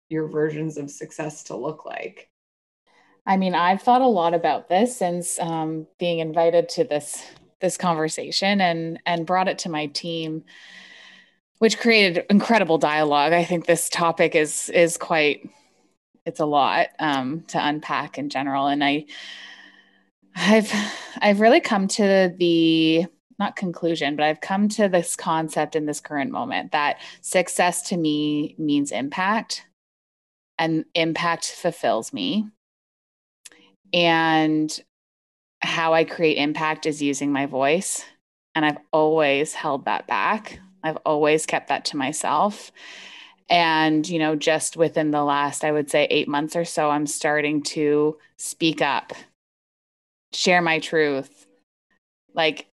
your versions of success to look like? I mean i've thought a lot about this since um, being invited to this this conversation and and brought it to my team which created incredible dialogue. I think this topic is is quite it's a lot um, to unpack in general. And i i've i've really come to the not conclusion but i've come to this concept in this current moment that success to me means impact and impact fulfills me and how I create impact is using my voice. And I've always held that back. I've always kept that to myself. And, you know, just within the last, I would say, eight months or so, I'm starting to speak up, share my truth, like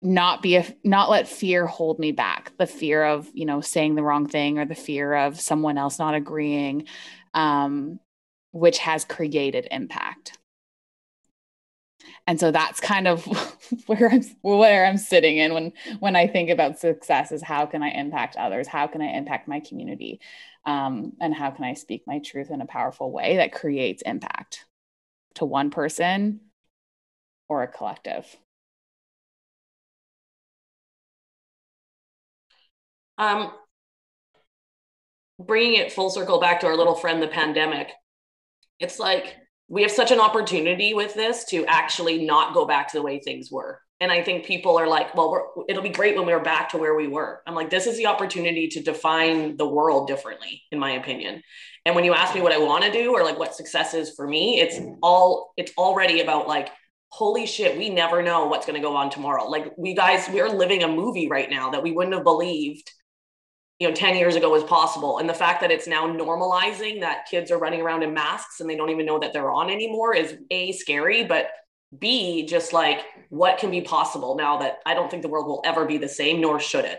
not be a not let fear hold me back the fear of you know saying the wrong thing or the fear of someone else not agreeing um, which has created impact and so that's kind of where I'm where I'm sitting in when when I think about success is how can I impact others? How can I impact my community? Um, and how can I speak my truth in a powerful way that creates impact to one person or a collective? Um, bringing it full circle back to our little friend, the pandemic, it's like we have such an opportunity with this to actually not go back to the way things were. And I think people are like, well, it'll be great when we're back to where we were. I'm like, this is the opportunity to define the world differently, in my opinion. And when you ask me what I want to do or like what success is for me, it's all, it's already about like, holy shit, we never know what's going to go on tomorrow. Like, we guys, we're living a movie right now that we wouldn't have believed you know 10 years ago was possible. And the fact that it's now normalizing that kids are running around in masks and they don't even know that they're on anymore is a scary but b just like what can be possible now that i don't think the world will ever be the same nor should it?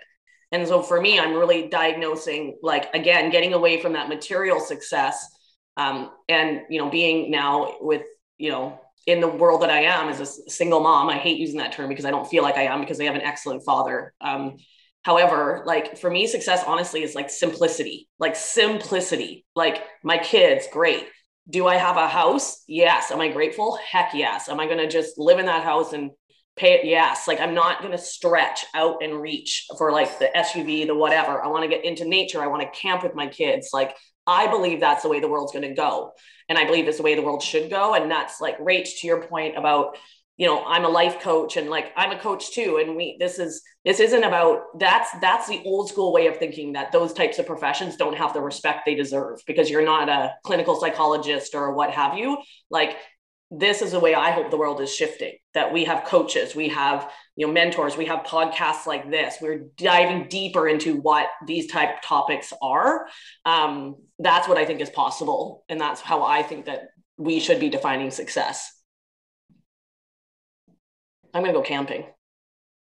And so for me i'm really diagnosing like again getting away from that material success um, and you know being now with you know in the world that i am as a single mom i hate using that term because i don't feel like i am because i have an excellent father um, However, like for me, success honestly is like simplicity, like simplicity. Like my kids, great. Do I have a house? Yes. Am I grateful? Heck yes. Am I going to just live in that house and pay it? Yes. Like I'm not going to stretch out and reach for like the SUV, the whatever. I want to get into nature. I want to camp with my kids. Like I believe that's the way the world's going to go. And I believe it's the way the world should go. And that's like, Rach, to your point about you know i'm a life coach and like i'm a coach too and we this is this isn't about that's that's the old school way of thinking that those types of professions don't have the respect they deserve because you're not a clinical psychologist or what have you. Like this is the way i hope the world is shifting that we have coaches we have you know mentors we have podcasts like this. We're diving deeper into what these type topics are. Um, that's what i think is possible and that's how i think that we should be defining success I'm gonna go camping.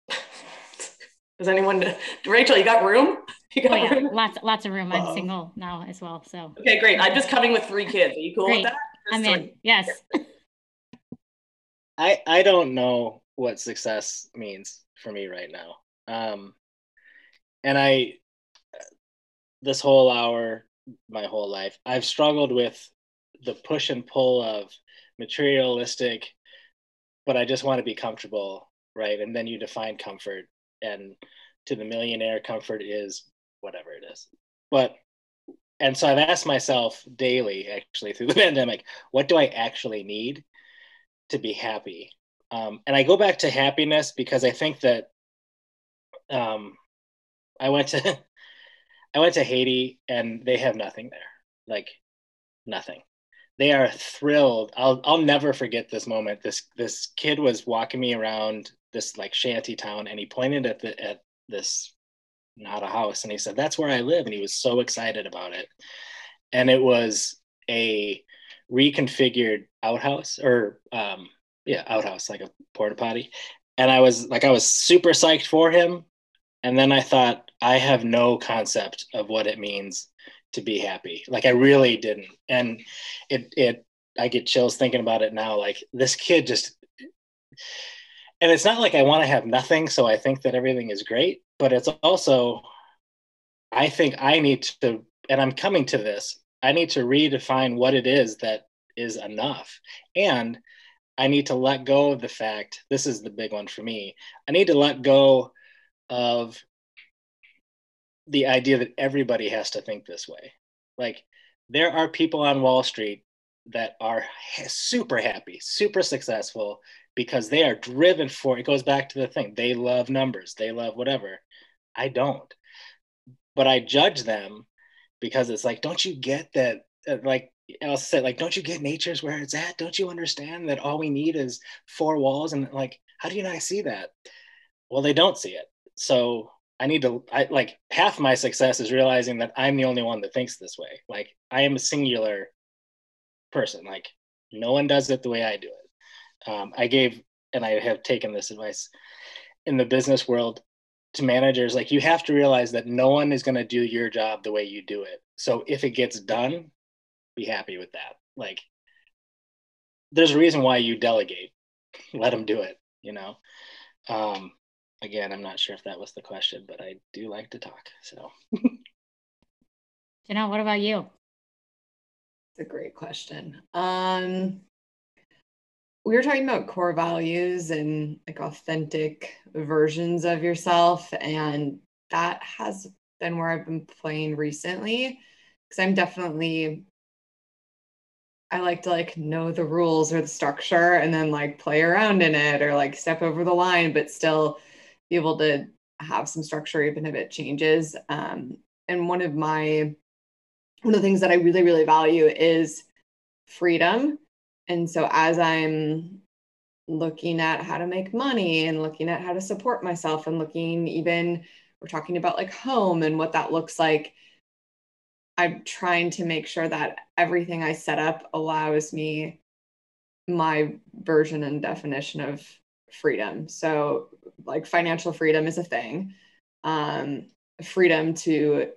Does anyone? Rachel, you got room? You got oh, yeah. room? Lots, lots of room. I'm uh single now as well. So okay, great. I'm just coming with three kids. Are you cool great. with that? I'm in. Yes. I I don't know what success means for me right now. Um, and I this whole hour, my whole life, I've struggled with the push and pull of materialistic but I just want to be comfortable, right? And then you define comfort, and to the millionaire, comfort is whatever it is. But and so I've asked myself daily, actually through the pandemic, what do I actually need to be happy? Um, and I go back to happiness because I think that um, I went to I went to Haiti and they have nothing there, like nothing they are thrilled. I'll I'll never forget this moment. This this kid was walking me around this like shanty town and he pointed at the at this not a house and he said that's where I live and he was so excited about it. And it was a reconfigured outhouse or um yeah, outhouse like a porta potty. And I was like I was super psyched for him and then I thought I have no concept of what it means to be happy. Like I really didn't. And it it I get chills thinking about it now. Like this kid just and it's not like I want to have nothing, so I think that everything is great, but it's also I think I need to and I'm coming to this. I need to redefine what it is that is enough. And I need to let go of the fact, this is the big one for me. I need to let go of the idea that everybody has to think this way. Like there are people on Wall Street that are super happy, super successful because they are driven for it goes back to the thing. They love numbers, they love whatever. I don't. But I judge them because it's like don't you get that like I'll say like, don't you get nature's where it's at? Don't you understand that all we need is four walls? And like, how do you not see that? Well, they don't see it. So I need to I like half my success is realizing that I'm the only one that thinks this way. Like I am a singular person. Like no one does it the way I do it. Um, I gave and I have taken this advice in the business world to managers like you have to realize that no one is going to do your job the way you do it. So if it gets done, be happy with that. Like there's a reason why you delegate. Let them do it, you know. Um, again, I'm not sure if that was the question, but I do like to talk. So, Janelle, what about you? It's a great question. Um, we were talking about core values and like authentic versions of yourself, and that has been where I've been playing recently because I'm definitely I like to like know the rules or the structure and then like play around in it or like step over the line, but still be able to have some structure even if it changes. Um, and one of my one of the things that I really, really value is freedom. And so as I'm looking at how to make money and looking at how to support myself and looking even we're talking about like home and what that looks like i'm trying to make sure that everything i set up allows me my version and definition of freedom. So like financial freedom is a thing. Um, freedom to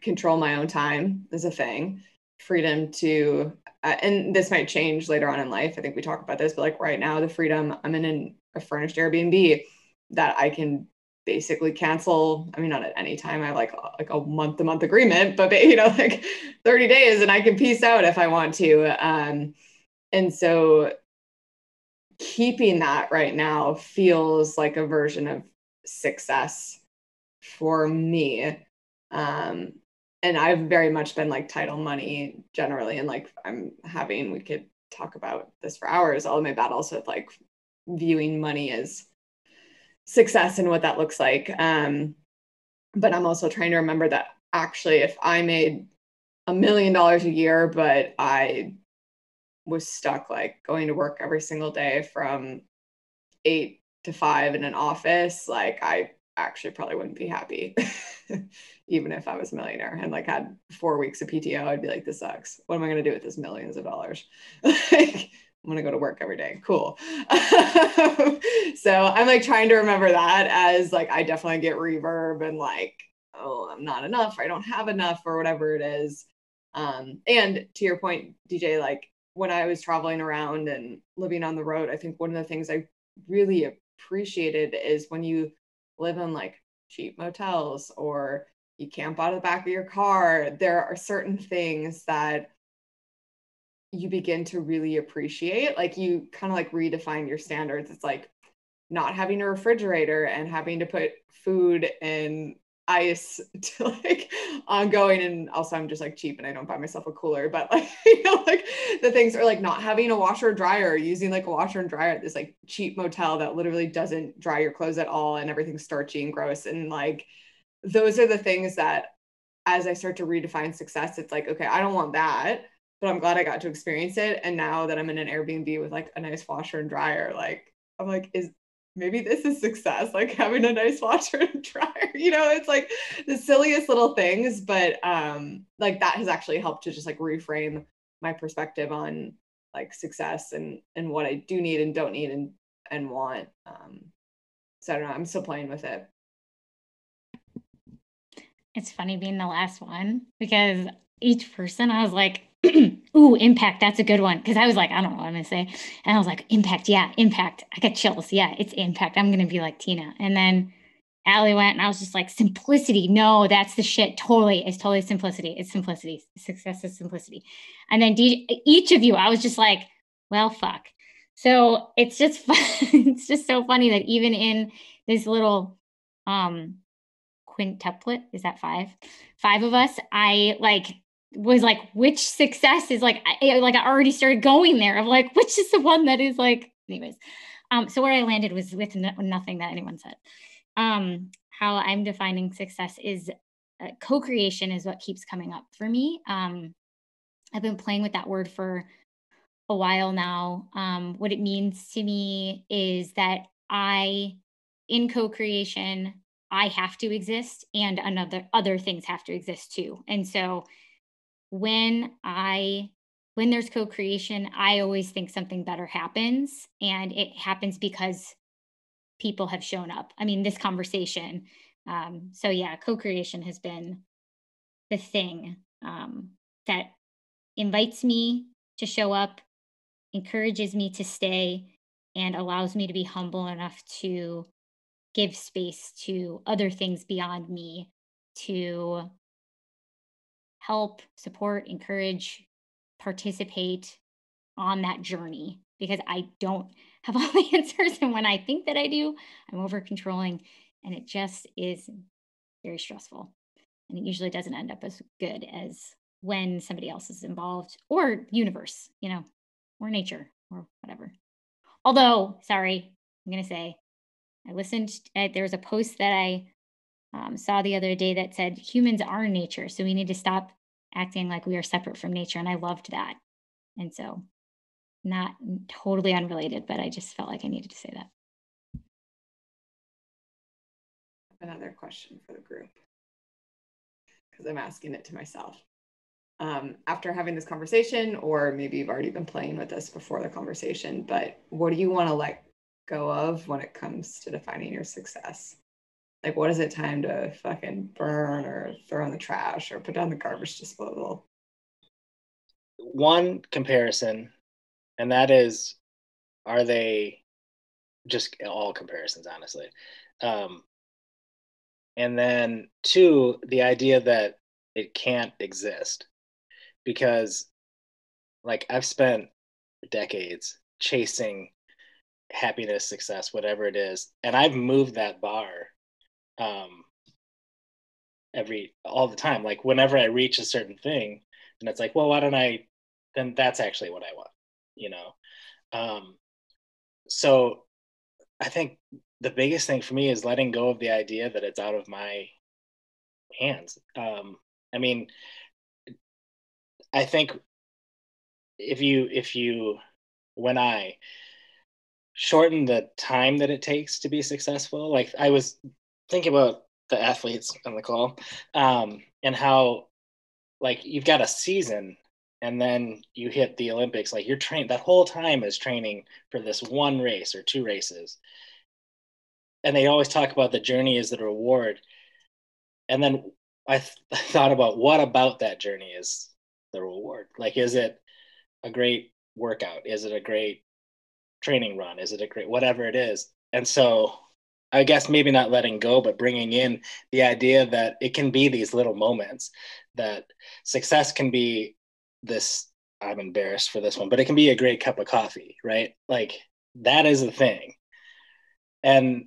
control my own time is a thing. Freedom to uh, and this might change later on in life. I think we talk about this but like right now the freedom i'm in an, a furnished airbnb that i can basically cancel i mean not at any time i like like a month to month agreement but you know like 30 days and i can peace out if i want to. Um and so keeping that right now feels like a version of success for me. Um and i've very much been like title money generally and like i'm having we could talk about this for hours all of my battles with like viewing money as success and what that looks like. Um but i'm also trying to remember that actually if i made a million dollars a year but i was stuck like going to work every single day from eight to five in an office, like I actually probably wouldn't be happy, even if I was a millionaire and like had four weeks of PTO. I'd be like, this sucks. What am I going to do with this millions of dollars? like, I'm going to go to work every day. Cool. so I'm like trying to remember that as like I definitely get reverb and like, oh, I'm not enough. I don't have enough or whatever it is. Um, and to your point, DJ, like when I was traveling around and living on the road, I think one of the things I really appreciated is when you live in like cheap motels or you camp out of the back of your car, there are certain things that you begin to really appreciate. Like you kind of like redefine your standards. It's like not having a refrigerator and having to put food in ice to like ongoing and also i'm just like cheap and i don't buy myself a cooler but like you know like the things are like not having a washer or dryer using like a washer and dryer at this like cheap motel that literally doesn't dry your clothes at all and everything's starchy and gross and like those are the things that as i start to redefine success it's like okay i don't want that but i'm glad i got to experience it and now that i'm in an airbnb with like a nice washer and dryer like i'm like is maybe this is success, like having a nice washer and dryer. You know, it's like the silliest little things, but um, like that has actually helped to just like reframe my perspective on like success and and what I do need and don't need and and want. Um, so I don't know. I'm still playing with it. It's funny being the last one because each person I was like, ooh, impact. That's a good one. Cause I was like, I don't know what I'm gonna say. And I was like, impact, yeah, impact. I got chills. Yeah, it's impact. I'm gonna be like Tina. And then Allie went and I was just like, simplicity. No, that's the shit. Totally. It's totally simplicity. It's simplicity. Success is simplicity. And then D- each of you, I was just like, well, fuck. So it's just fun. it's just so funny that even in this little um quintuplet, is that five? Five of us, I like was like which success is like I, like I already started going there of like which is the one that is like anyways um so where I landed was with no, nothing that anyone said um how I'm defining success is uh, co-creation is what keeps coming up for me um I've been playing with that word for a while now. Um, what it means to me is that I, in co creation, I have to exist and another other things have to exist too. And so when I when there's co-creation, I always think something better happens and it happens because people have shown up. I mean, this conversation. Um, so yeah, co-creation has been the thing um, that invites me to show up, encourages me to stay, and allows me to be humble enough to give space to other things beyond me to help, support, encourage, participate on that journey because I don't have all the answers. And when I think that I do, I'm over controlling and it just is very stressful. And it usually doesn't end up as good as when somebody else is involved or universe, you know, or nature or whatever. Although, sorry, I'm going to say I listened, uh, there was a post that I um, saw the other day that said humans are nature. So we need to stop acting like we are separate from nature. And I loved that. And so, not totally unrelated, but I just felt like I needed to say that. Another question for the group because I'm asking it to myself. Um, after having this conversation, or maybe you've already been playing with this before the conversation, but what do you want to let go of when it comes to defining your success? Like, what is it time to fucking burn or throw in the trash or put down the garbage disposal? One comparison, and that is, are they just all comparisons, honestly? Um, and then two, the idea that it can't exist because, like, I've spent decades chasing happiness, success, whatever it is, and I've moved that bar um, every all the time. Like whenever I reach a certain thing, and it's like, well, why don't I? Then that's actually what I want, you know. Um, so I think the biggest thing for me is letting go of the idea that it's out of my hands. Um, I mean, I think if you if you when I shorten the time that it takes to be successful, like I was think about the athletes on the call um, and how like you've got a season and then you hit the olympics like you're trained that whole time is training for this one race or two races. And they always talk about the journey is the reward. And then i th- thought about what about that journey is the reward? Like is it a great workout? Is it a great training run? Is it a great whatever it is. And so I guess maybe not letting go, but bringing in the idea that it can be these little moments that success can be this. I'm embarrassed for this one, but it can be a great cup of coffee, right? Like that is the thing. And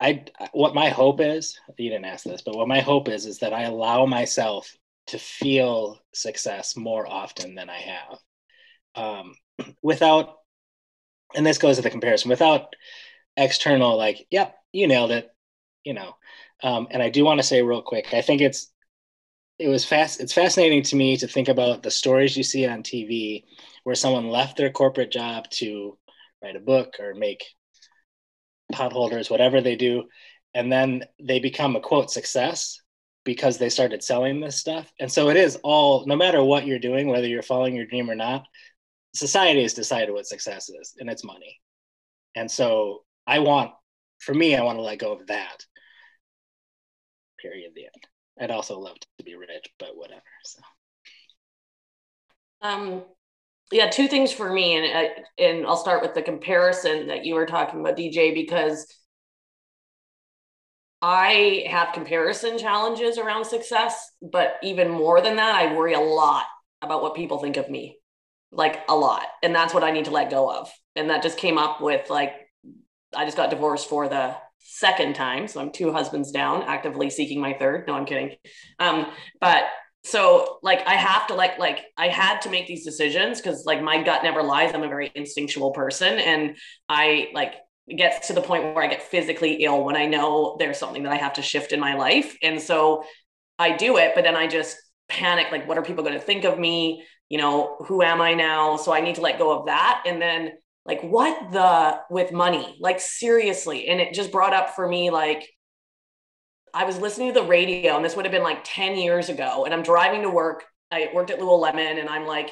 I, what my hope is, you didn't ask this, but what my hope is, is that I allow myself to feel success more often than I have um, without and this goes to the comparison. Without external like yep you nailed it you know. Um, and i do want to say real quick i think it's it was fast it's fascinating to me to think about the stories you see on tv where someone left their corporate job to write a book or make potholders whatever they do and then they become a quote success because they started selling this stuff. And so it is all no matter what you're doing whether you're following your dream or not society has decided what success is and it's money. And so i want for me i want to let go of that. Period the end. I'd also love to be rich but whatever so. Um yeah two things for me and I, and i'll start with the comparison that you were talking about dj because i have comparison challenges around success but even more than that i worry a lot about what people think of me like a lot. And that's what I need to let go of. And that just came up with like, I just got divorced for the second time. So I'm two husbands down, actively seeking my third. No, I'm kidding. Um, but so like I have to like like I had to make these decisions because like my gut never lies. I'm a very instinctual person. And I like gets to the point where I get physically ill when I know there's something that I have to shift in my life. And so I do it, but then I just panic like what are people going to think of me you know who am i now? So i need to let go of that. And then like what the with money? Like seriously. And it just brought up for me like i was listening to the radio and this would have been like 10 years ago and i'm driving to work. I worked at lululemon and i'm like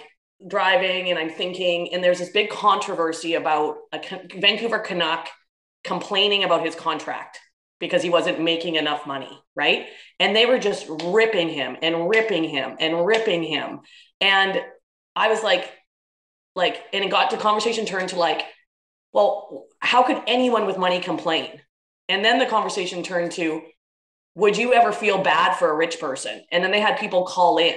driving and i'm thinking and there's this big controversy about a vancouver canuck complaining about his contract because he wasn't making enough money, right? And they were just ripping him and ripping him and ripping him. And I was like, like, and it got to conversation turned to like, well, how could anyone with money complain? And then the conversation turned to, would you ever feel bad for a rich person? And then they had people call in.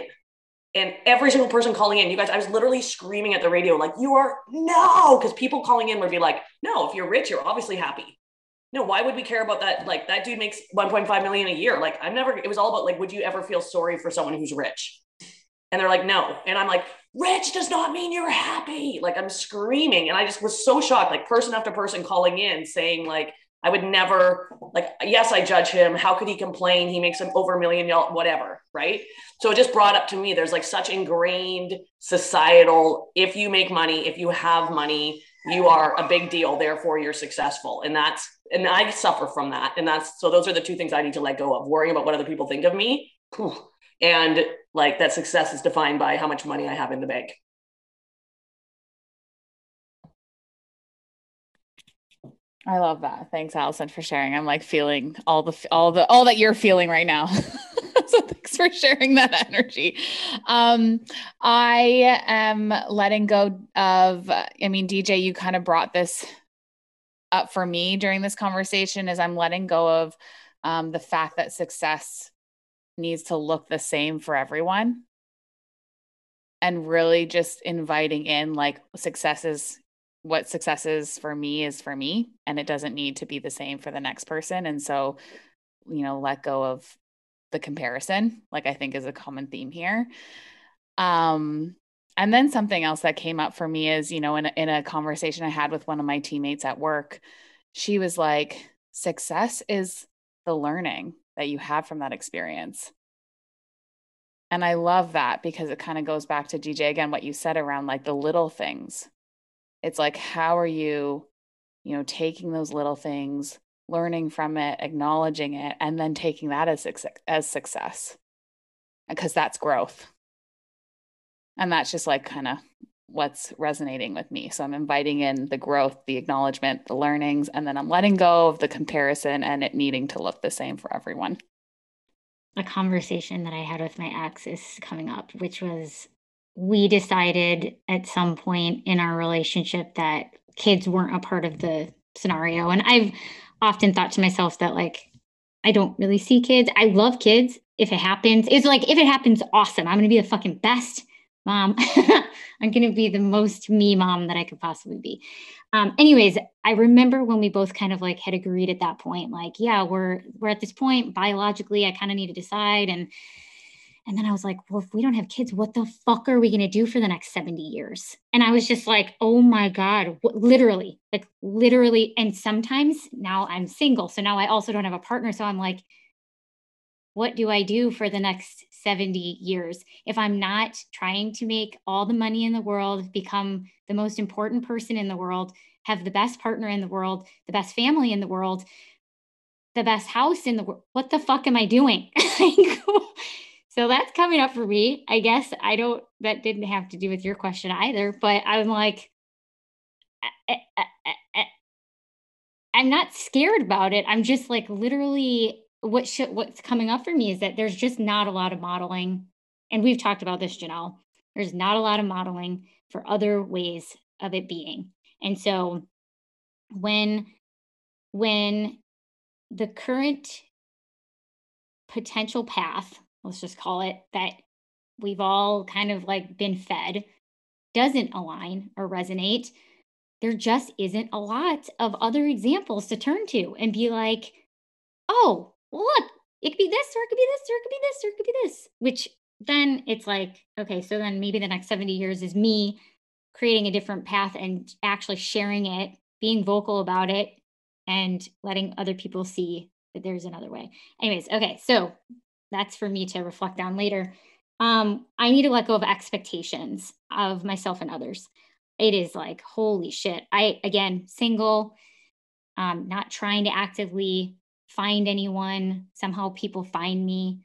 And every single person calling in, you guys, I was literally screaming at the radio, like, you are no, because people calling in would be like, no, if you're rich, you're obviously happy no, why would we care about that? Like that dude makes 1.5 million a year. Like I'm never, it was all about like, would you ever feel sorry for someone who's rich? And they're like, no. And I'm like, rich does not mean you're happy. Like I'm screaming. And I just was so shocked, like person after person calling in saying like, I would never like, yes, I judge him. How could he complain? He makes him over a million, y'all, whatever. Right. So it just brought up to me, there's like such ingrained societal, if you make money, if you have money, you are a big deal therefore you're successful and that's and i suffer from that and that's so those are the two things i need to let go of worrying about what other people think of me and like that success is defined by how much money i have in the bank I love that. Thanks, Allison, for sharing. I'm like feeling all the all the all that you're feeling right now. so thanks for sharing that energy. Um, I am letting go of. I mean, DJ, you kind of brought this up for me during this conversation. As I'm letting go of um, the fact that success needs to look the same for everyone, and really just inviting in like success is what success is for me is for me and it doesn't need to be the same for the next person and so you know let go of the comparison like i think is a common theme here. Um and then something else that came up for me is you know in a, in a conversation i had with one of my teammates at work she was like success is the learning that you have from that experience and i love that because it kind of goes back to dj again what you said around like the little things it's like, how are you, you know, taking those little things, learning from it, acknowledging it, and then taking that as, as success? Because that's growth. And that's just like kind of what's resonating with me. So I'm inviting in the growth, the acknowledgement, the learnings, and then I'm letting go of the comparison and it needing to look the same for everyone. A conversation that I had with my ex is coming up, which was we decided at some point in our relationship that kids weren't a part of the scenario. And I've often thought to myself that, like, I don't really see kids. I love kids. If it happens, it's like, if it happens, awesome. I'm going to be the fucking best mom. I'm going to be the most me mom that I could possibly be. Um, anyways, I remember when we both kind of like had agreed at that point, like, yeah, we're we're at this point biologically. I kind of need to decide, and and then I was like, well, if we don't have kids, what the fuck are we going to do for the next 70 years? And I was just like, oh my God, what, literally, like literally. And sometimes now I'm single. So now I also don't have a partner. So I'm like, what do I do for the next 70 years if I'm not trying to make all the money in the world, become the most important person in the world, have the best partner in the world, the best family in the world, the best house in the world? What the fuck am I doing? So that's coming up for me. I guess I don't, that didn't have to do with your question either, but I'm like, I, I'm not scared about it. I'm just like literally what should, what's coming up for me is that there's just not a lot of modeling. And we've talked about this, Janelle. There's not a lot of modeling for other ways of it being. And so when when the current potential path let's just call it, that we've all kind of like been fed doesn't align or resonate, there just isn't a lot of other examples to turn to and be like, oh, look, it could be this, or it could be this, or it could be this, or it could be this, which then it's like, okay, so then maybe the next 70 years is me creating a different path and actually sharing it, being vocal about it, and letting other people see that there's another way. Anyways, okay, so that's for me to reflect on later. um, I need to let go of expectations of myself and others. It is like, holy shit. I, again, single, um, not trying to actively find anyone. Somehow people find me.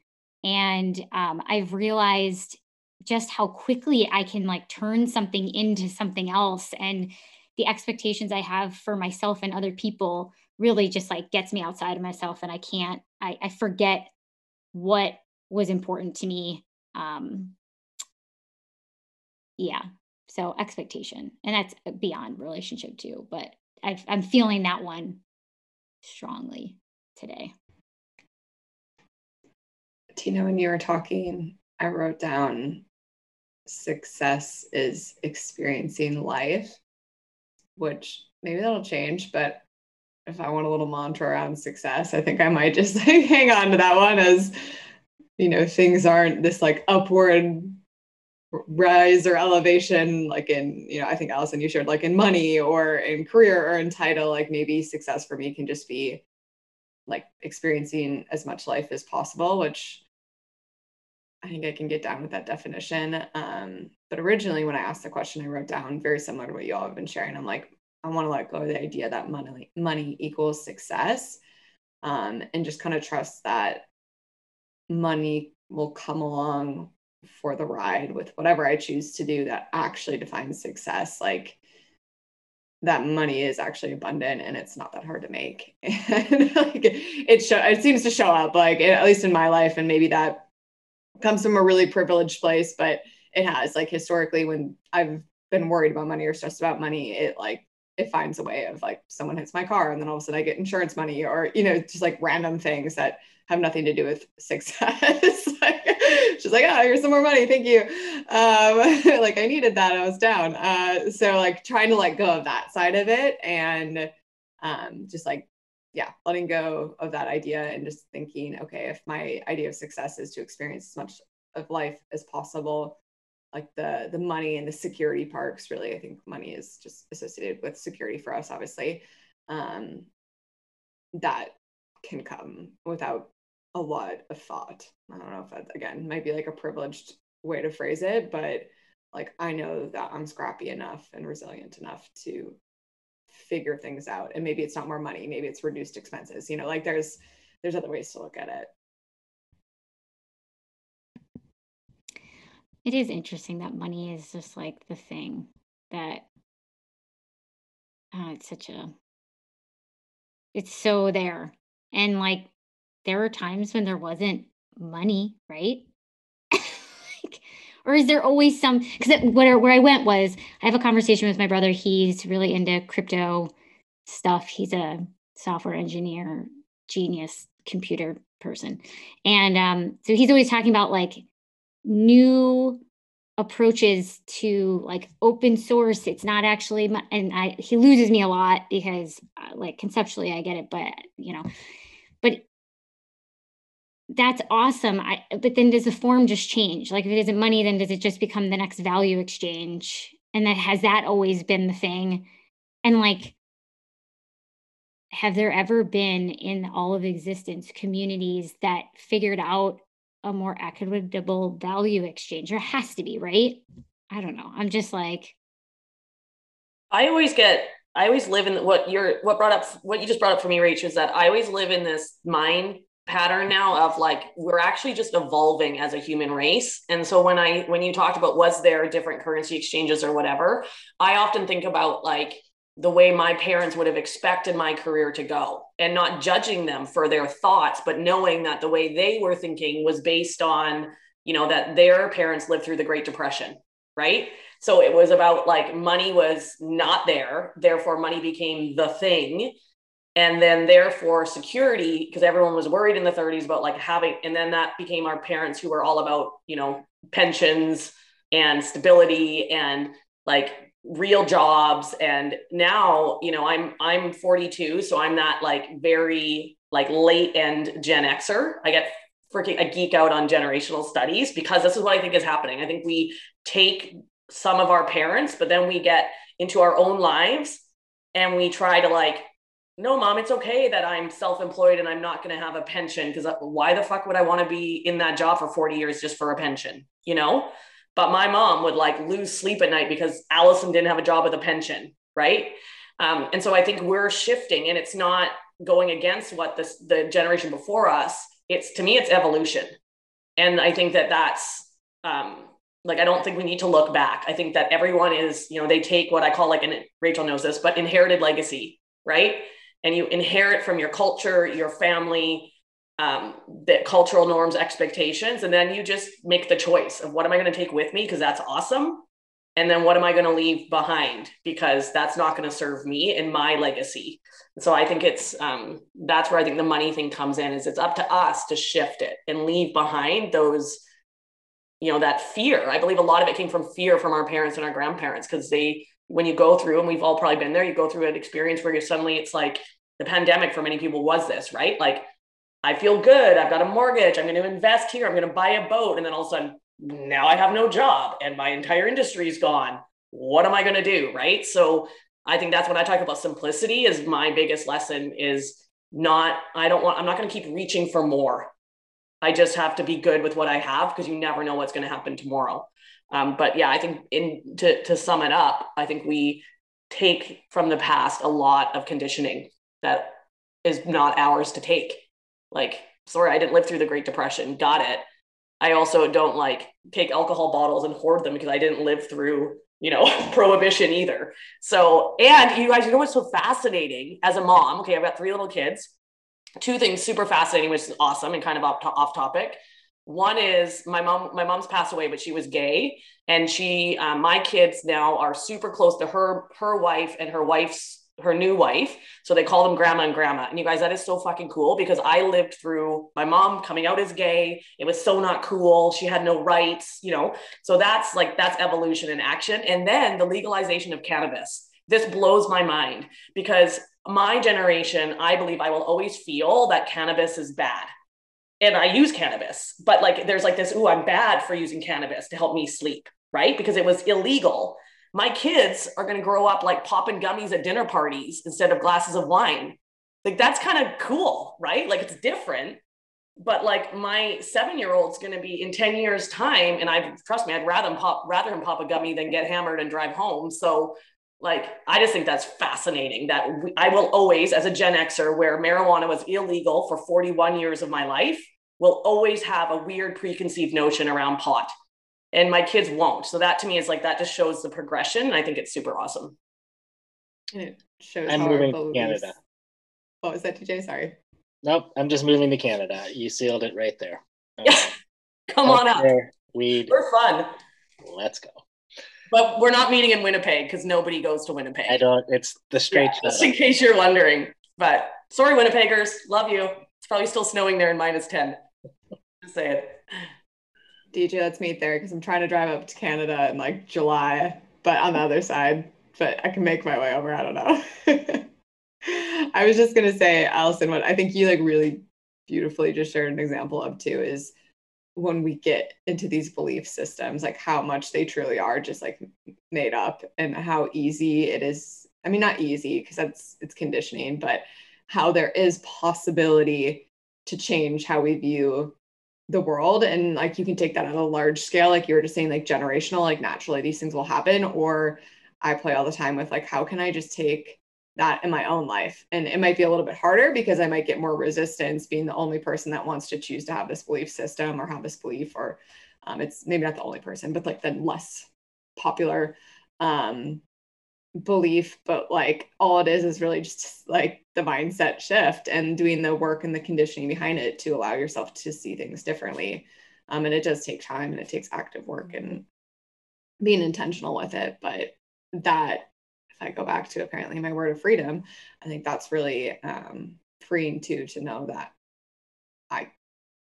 And um, I've realized just how quickly I can like turn something into something else. And the expectations I have for myself and other people really just like gets me outside of myself. And I can't, I, I forget what was important to me. Um, yeah. So expectation, and that's beyond relationship too. But i I'm feeling that one strongly today. Tina, when you were talking, I wrote down success is experiencing life, which maybe that'll change, but if I want a little mantra around success, I think I might just like hang on to that one as you know, things aren't this like upward rise or elevation like in you know i think allison you shared like in money or in career or in title like maybe success for me can just be like experiencing as much life as possible which I think I can get down with that definition. Um, but originally, when I asked the question, I wrote down very similar to what you all have been sharing. I'm like, I want to let go of the idea that money money equals success, um, and just kind of trust that money will come along for the ride with whatever I choose to do that actually defines success. Like that money is actually abundant and it's not that hard to make. and like it show it seems to show up like at least in my life, and maybe that comes from a really privileged place, but it has like historically when I've been worried about money or stressed about money, it like it finds a way of like someone hits my car and then all of a sudden I get insurance money or you know just like random things that have nothing to do with success. like, she's like, oh, here's some more money, thank you. Um, like I needed that, I was down. Uh, so like trying to let go of that side of it and um, just like yeah, letting go of that idea and just thinking, okay, if my idea of success is to experience as much of life as possible, like the the money and the security parks, really, I think money is just associated with security for us, obviously. Um, that can come without a lot of thought. I don't know if that again might be like a privileged way to phrase it, but like I know that I'm scrappy enough and resilient enough to figure things out and maybe it's not more money maybe it's reduced expenses you know like there's there's other ways to look at it it is interesting that money is just like the thing that uh, it's such a it's so there and like there were times when there wasn't money right? Like or is there always some because where, where i went was i have a conversation with my brother he's really into crypto stuff he's a software engineer genius computer person and um, so he's always talking about like new approaches to like open source it's not actually and i he loses me a lot because uh, like conceptually i get it but you know but that's awesome. I, but then does the form just change? Like if it isn't money, then does it just become the next value exchange? And that has that always been the thing? And like, have there ever been in all of existence communities that figured out a more equitable value exchange? There has to be, right? I don't know. I'm just like, I always get I always live in what you're what brought up what you just brought up for me, Rach, is that I always live in this mind pattern now of like we're actually just evolving as a human race. And so when i when you talked about was there different currency exchanges or whatever i often think about like the way my parents would have expected my career to go and not judging them for their thoughts but knowing that the way they were thinking was based on you know that their parents lived through the great depression right? So it was about like money was not there therefore money became the thing and then therefore security because everyone was worried in the 30s about like having and then that became our parents who were all about you know pensions and stability and like real jobs. And now you know i'm i'm 42 so i'm that like very like late end gen xer. I get freaking a geek out on generational studies because this is what i think is happening. I think we take some of our parents but then we get into our own lives and we try to like no, mom, it's okay that I'm self employed and I'm not going to have a pension because why the fuck would I want to be in that job for 40 years just for a pension? You know? But my mom would like lose sleep at night because Allison didn't have a job with a pension. Right. Um, and so I think we're shifting and it's not going against what this, the generation before us. It's to me, it's evolution. And I think that that's, um, like, I don't think we need to look back. I think that everyone is, you know, they take what I call like, an Rachel knows this, but inherited legacy, right? And you inherit from your culture, your family, um, the cultural norms, expectations, and then you just make the choice of what am I going to take with me because that's awesome, and then what am I going to leave behind because that's not going to serve me and my legacy. So I think it's um, that's where I think the money thing comes in. Is it's up to us to shift it and leave behind those, you know, that fear. I believe a lot of it came from fear from our parents and our grandparents because they when you go through, and we've all probably been there, you go through an experience where you suddenly, it's like the pandemic for many people was this, right? Like, I feel good. I've got a mortgage. I'm going to invest here. I'm going to buy a boat. And then all of a sudden, now I have no job and my entire industry is gone. What am I going to do? Right. So I think that's when I talk about simplicity is my biggest lesson is not, I don't want, I'm not going to keep reaching for more. I just have to be good with what I have because you never know what's going to happen tomorrow. Um, but yeah, I think in to to sum it up, I think we take from the past a lot of conditioning that is not ours to take. Like, sorry, I didn't live through the Great Depression. Got it. I also don't like take alcohol bottles and hoard them because I didn't live through, you know, prohibition either. So, and you guys, you know what's so fascinating as a mom? Okay, I've got three little kids. Two things super fascinating, which is awesome and kind of off, off topic. One is my mom. My mom's passed away, but she was gay, and she. Um, my kids now are super close to her. Her wife and her wife's her new wife. So they call them grandma and grandma. And you guys, that is so fucking cool because I lived through my mom coming out as gay. It was so not cool. She had no rights, you know. So that's like that's evolution in action. And then the legalization of cannabis. This blows my mind because my generation, I believe I will always feel that cannabis is bad and I use cannabis, but like there's like this, oh, I'm bad for using cannabis to help me sleep, right? Because it was illegal. My kids are going to grow up like popping gummies at dinner parties instead of glasses of wine. Like that's kind of cool, right? Like it's different. But like my seven year old's going to be in 10 years' time. And I trust me, I'd rather him pop, rather him pop a gummy than get hammered and drive home. So like i just think that's fascinating that we, i will always as a gen xer where marijuana was illegal for 41 years of my life will always have a weird preconceived notion around pot. And my kids won't. So that to me is like that just shows the progression and i think it's super awesome. And it shows i'm moving to canada. What was that tj sorry. Nope i'm just moving to canada. You sealed it right there. Yeah um, come on up. weed. We're fun. Let's go but we're not meeting in Winnipeg because nobody goes to Winnipeg. I don't. It's the straight. Yeah, just in case you're wondering. But sorry, Winnipeggers, love you. It's probably still snowing there in minus ten. Just say it. DJ, let's meet there because I'm trying to drive up to Canada in like July, but on the other side. But I can make my way over. I don't know. I was just gonna say, Allison, what I think you like really beautifully just shared an example of too is when we get into these belief systems like how much they truly are just like made up and how easy it is i mean not easy because that's it's conditioning but how there is possibility to change how we view the world. And like you can take that on a large scale like you were just saying like generational like naturally these things will happen. Or i play all the time with like how can i just take that in my own life. And it might be a little bit harder because I might get more resistance being the only person that wants to choose to have this belief system or have this belief, or um, it's maybe not the only person, but like the less popular um, belief. But like all it is is really just like the mindset shift and doing the work and the conditioning behind it to allow yourself to see things differently. Um, and it does take time and it takes active work and being intentional with it. But that I go back to apparently my word of freedom, I think that's really um, freeing too to know that I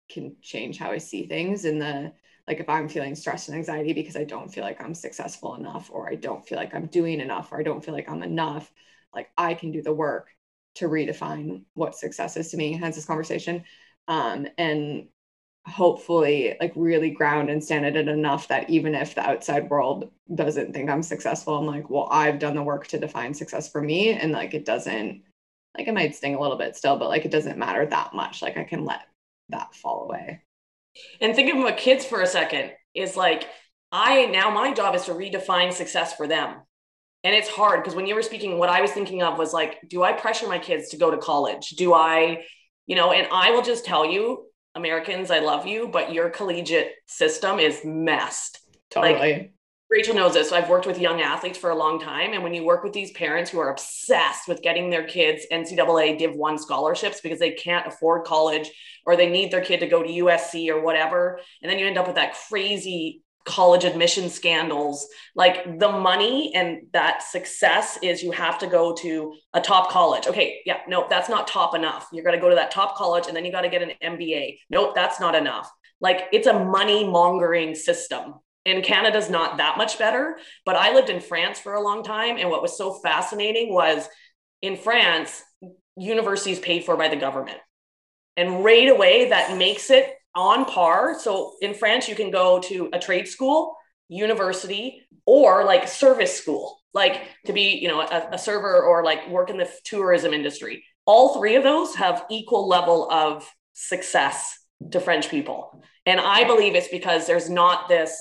can change how I see things in the like if I'm feeling stress and anxiety because I don't feel like I'm successful enough or I don't feel like I'm doing enough or I don't feel like I'm enough, like I can do the work to redefine what success is to me, hence this conversation. Um, and hopefully like really ground and stand in it enough that even if the outside world doesn't think I'm successful, I'm like, well, I've done the work to define success for me. And like it doesn't like it might sting a little bit still, but like it doesn't matter that much. Like I can let that fall away. And think of my kids for a second is like, I now my job is to redefine success for them. And it's hard because when you were speaking, what I was thinking of was like, do I pressure my kids to go to college? Do I, you know, and I will just tell you, Americans, I love you, but your collegiate system is messed. Totally. Like, Rachel knows this. So I've worked with young athletes for a long time. And when you work with these parents who are obsessed with getting their kids NCAA Div 1 scholarships because they can't afford college or they need their kid to go to USC or whatever, and then you end up with that crazy college admission scandals like the money and that success is you have to go to a top college okay yeah no that's not top enough you're going to go to that top college and then you got to get an mba nope that's not enough like it's a money mongering system and Canada's not that much better. But I lived in France for a long time. And what was so fascinating was in France, universities paid for by the government. And right away, that makes it on par. So in France, you can go to a trade school, university, or like service school, like to be, you know, a, a server or like work in the tourism industry. All three of those have equal level of success to French people. And I believe it's because there's not this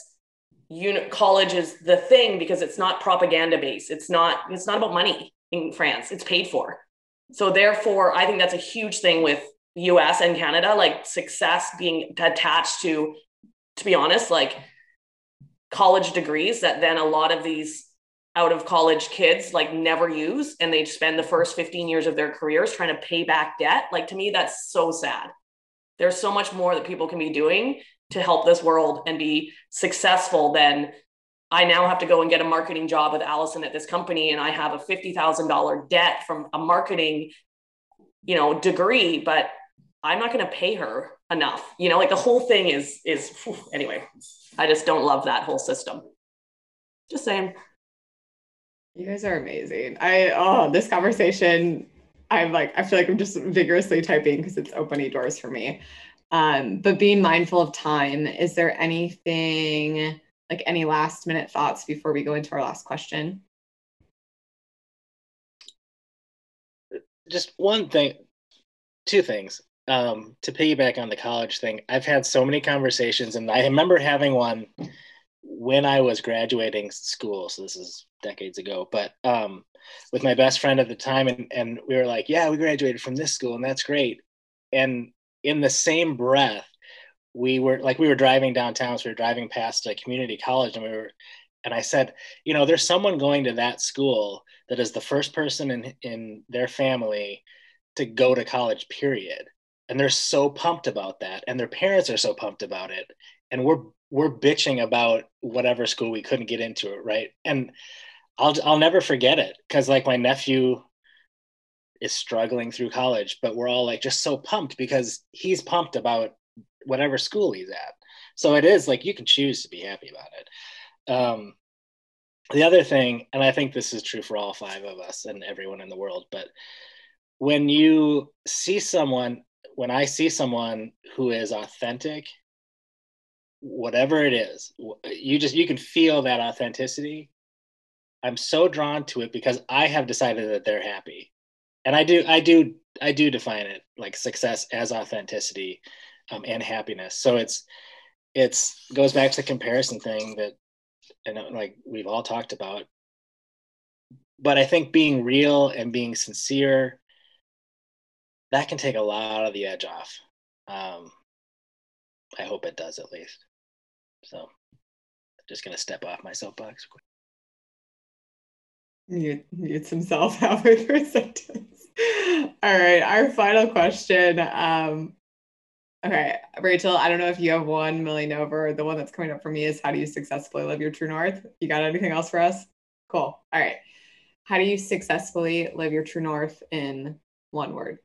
unit college is the thing because it's not propaganda based. It's not it's not about money in France. It's paid for. So therefore, I think that's a huge thing with US and Canada, like success being attached to, to be honest, like college degrees that then a lot of these out of college kids like never use and they spend the first 15 years of their careers trying to pay back debt. Like to me, that's so sad. There's so much more that people can be doing to help this world and be successful than I now have to go and get a marketing job with Allison at this company and I have a $50,000 debt from a marketing you know degree but I'm not going to pay her enough you know like the whole thing is is whew, anyway I just don't love that whole system just saying you guys are amazing I oh this conversation I'm like I feel like I'm just vigorously typing because it's opening doors for me um, but being mindful of time, is there anything like any last minute thoughts before we go into our last question? Just one thing, two things. Um, to piggyback on the college thing, I've had so many conversations, and I remember having one when I was graduating school. So this is decades ago, but um, with my best friend at the time, and and we were like, "Yeah, we graduated from this school, and that's great." And in the same breath, we were like we were driving downtown, so we were driving past a community college, and we were, and I said, you know, there's someone going to that school that is the first person in in their family to go to college. Period. And they're so pumped about that, and their parents are so pumped about it, and we're we're bitching about whatever school we couldn't get into it, right? And I'll I'll never forget it because like my nephew is struggling through college, but we're all like just so pumped because he's pumped about whatever school he's at. So it is like you can choose to be happy about it. Um, the other thing, and I think this is true for all five of us and everyone in the world, but when you see someone, when I see someone who is authentic, whatever it is, you just you can feel that authenticity. I'm so drawn to it because I have decided that they're happy and I do I do I do define it like success as authenticity um, and happiness. So it's it's goes back to the comparison thing that and like we've all talked about. But I think being real and being sincere that can take a lot of the edge off. Um, I hope it does at least. So I'm just gonna step off my soapbox. Mute, mutes himself halfway through a sentence. All right, our final question. Um, okay, Rachel, I don't know if you have one milling over. The one that's coming up for me is how do you successfully live your true north? You got anything else for us? Cool. All right. How do you successfully live your true north in one word?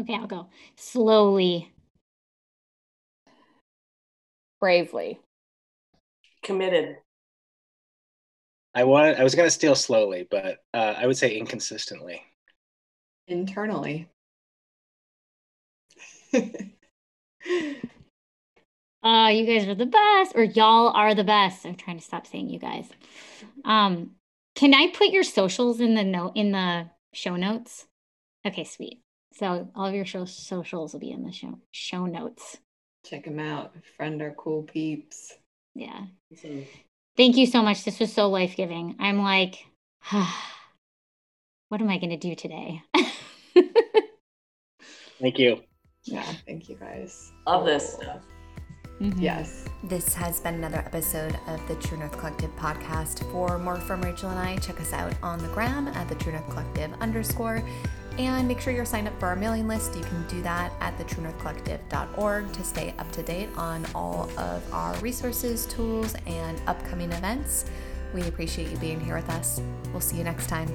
Okay, I'll go slowly. Bravely. committed I wanted. I was going to steal slowly, but uh, I would say inconsistently. Internally. Uh, you guys are the best, or y'all are the best. I'm trying to stop saying you guys. Um, can I put your socials in the note in the show notes? Okay, sweet. So all of your show socials will be in the show show notes. Check them out. Friend our cool peeps. Yeah. Awesome. Thank you so much. This was so life giving. I'm like, what am I going to do today? Thank you. Yeah, thank you guys. Love this stuff. Mhm. Yes. This has been another episode of the True North Collective podcast. For more from Rachel and I, check us out on the gram at the True North Collective underscore. And make sure you're signed up for our mailing list. You can do that at the truenorthcollective.org to stay up to date on all of our resources, tools, and upcoming events. We appreciate you being here with us. We'll see you next time.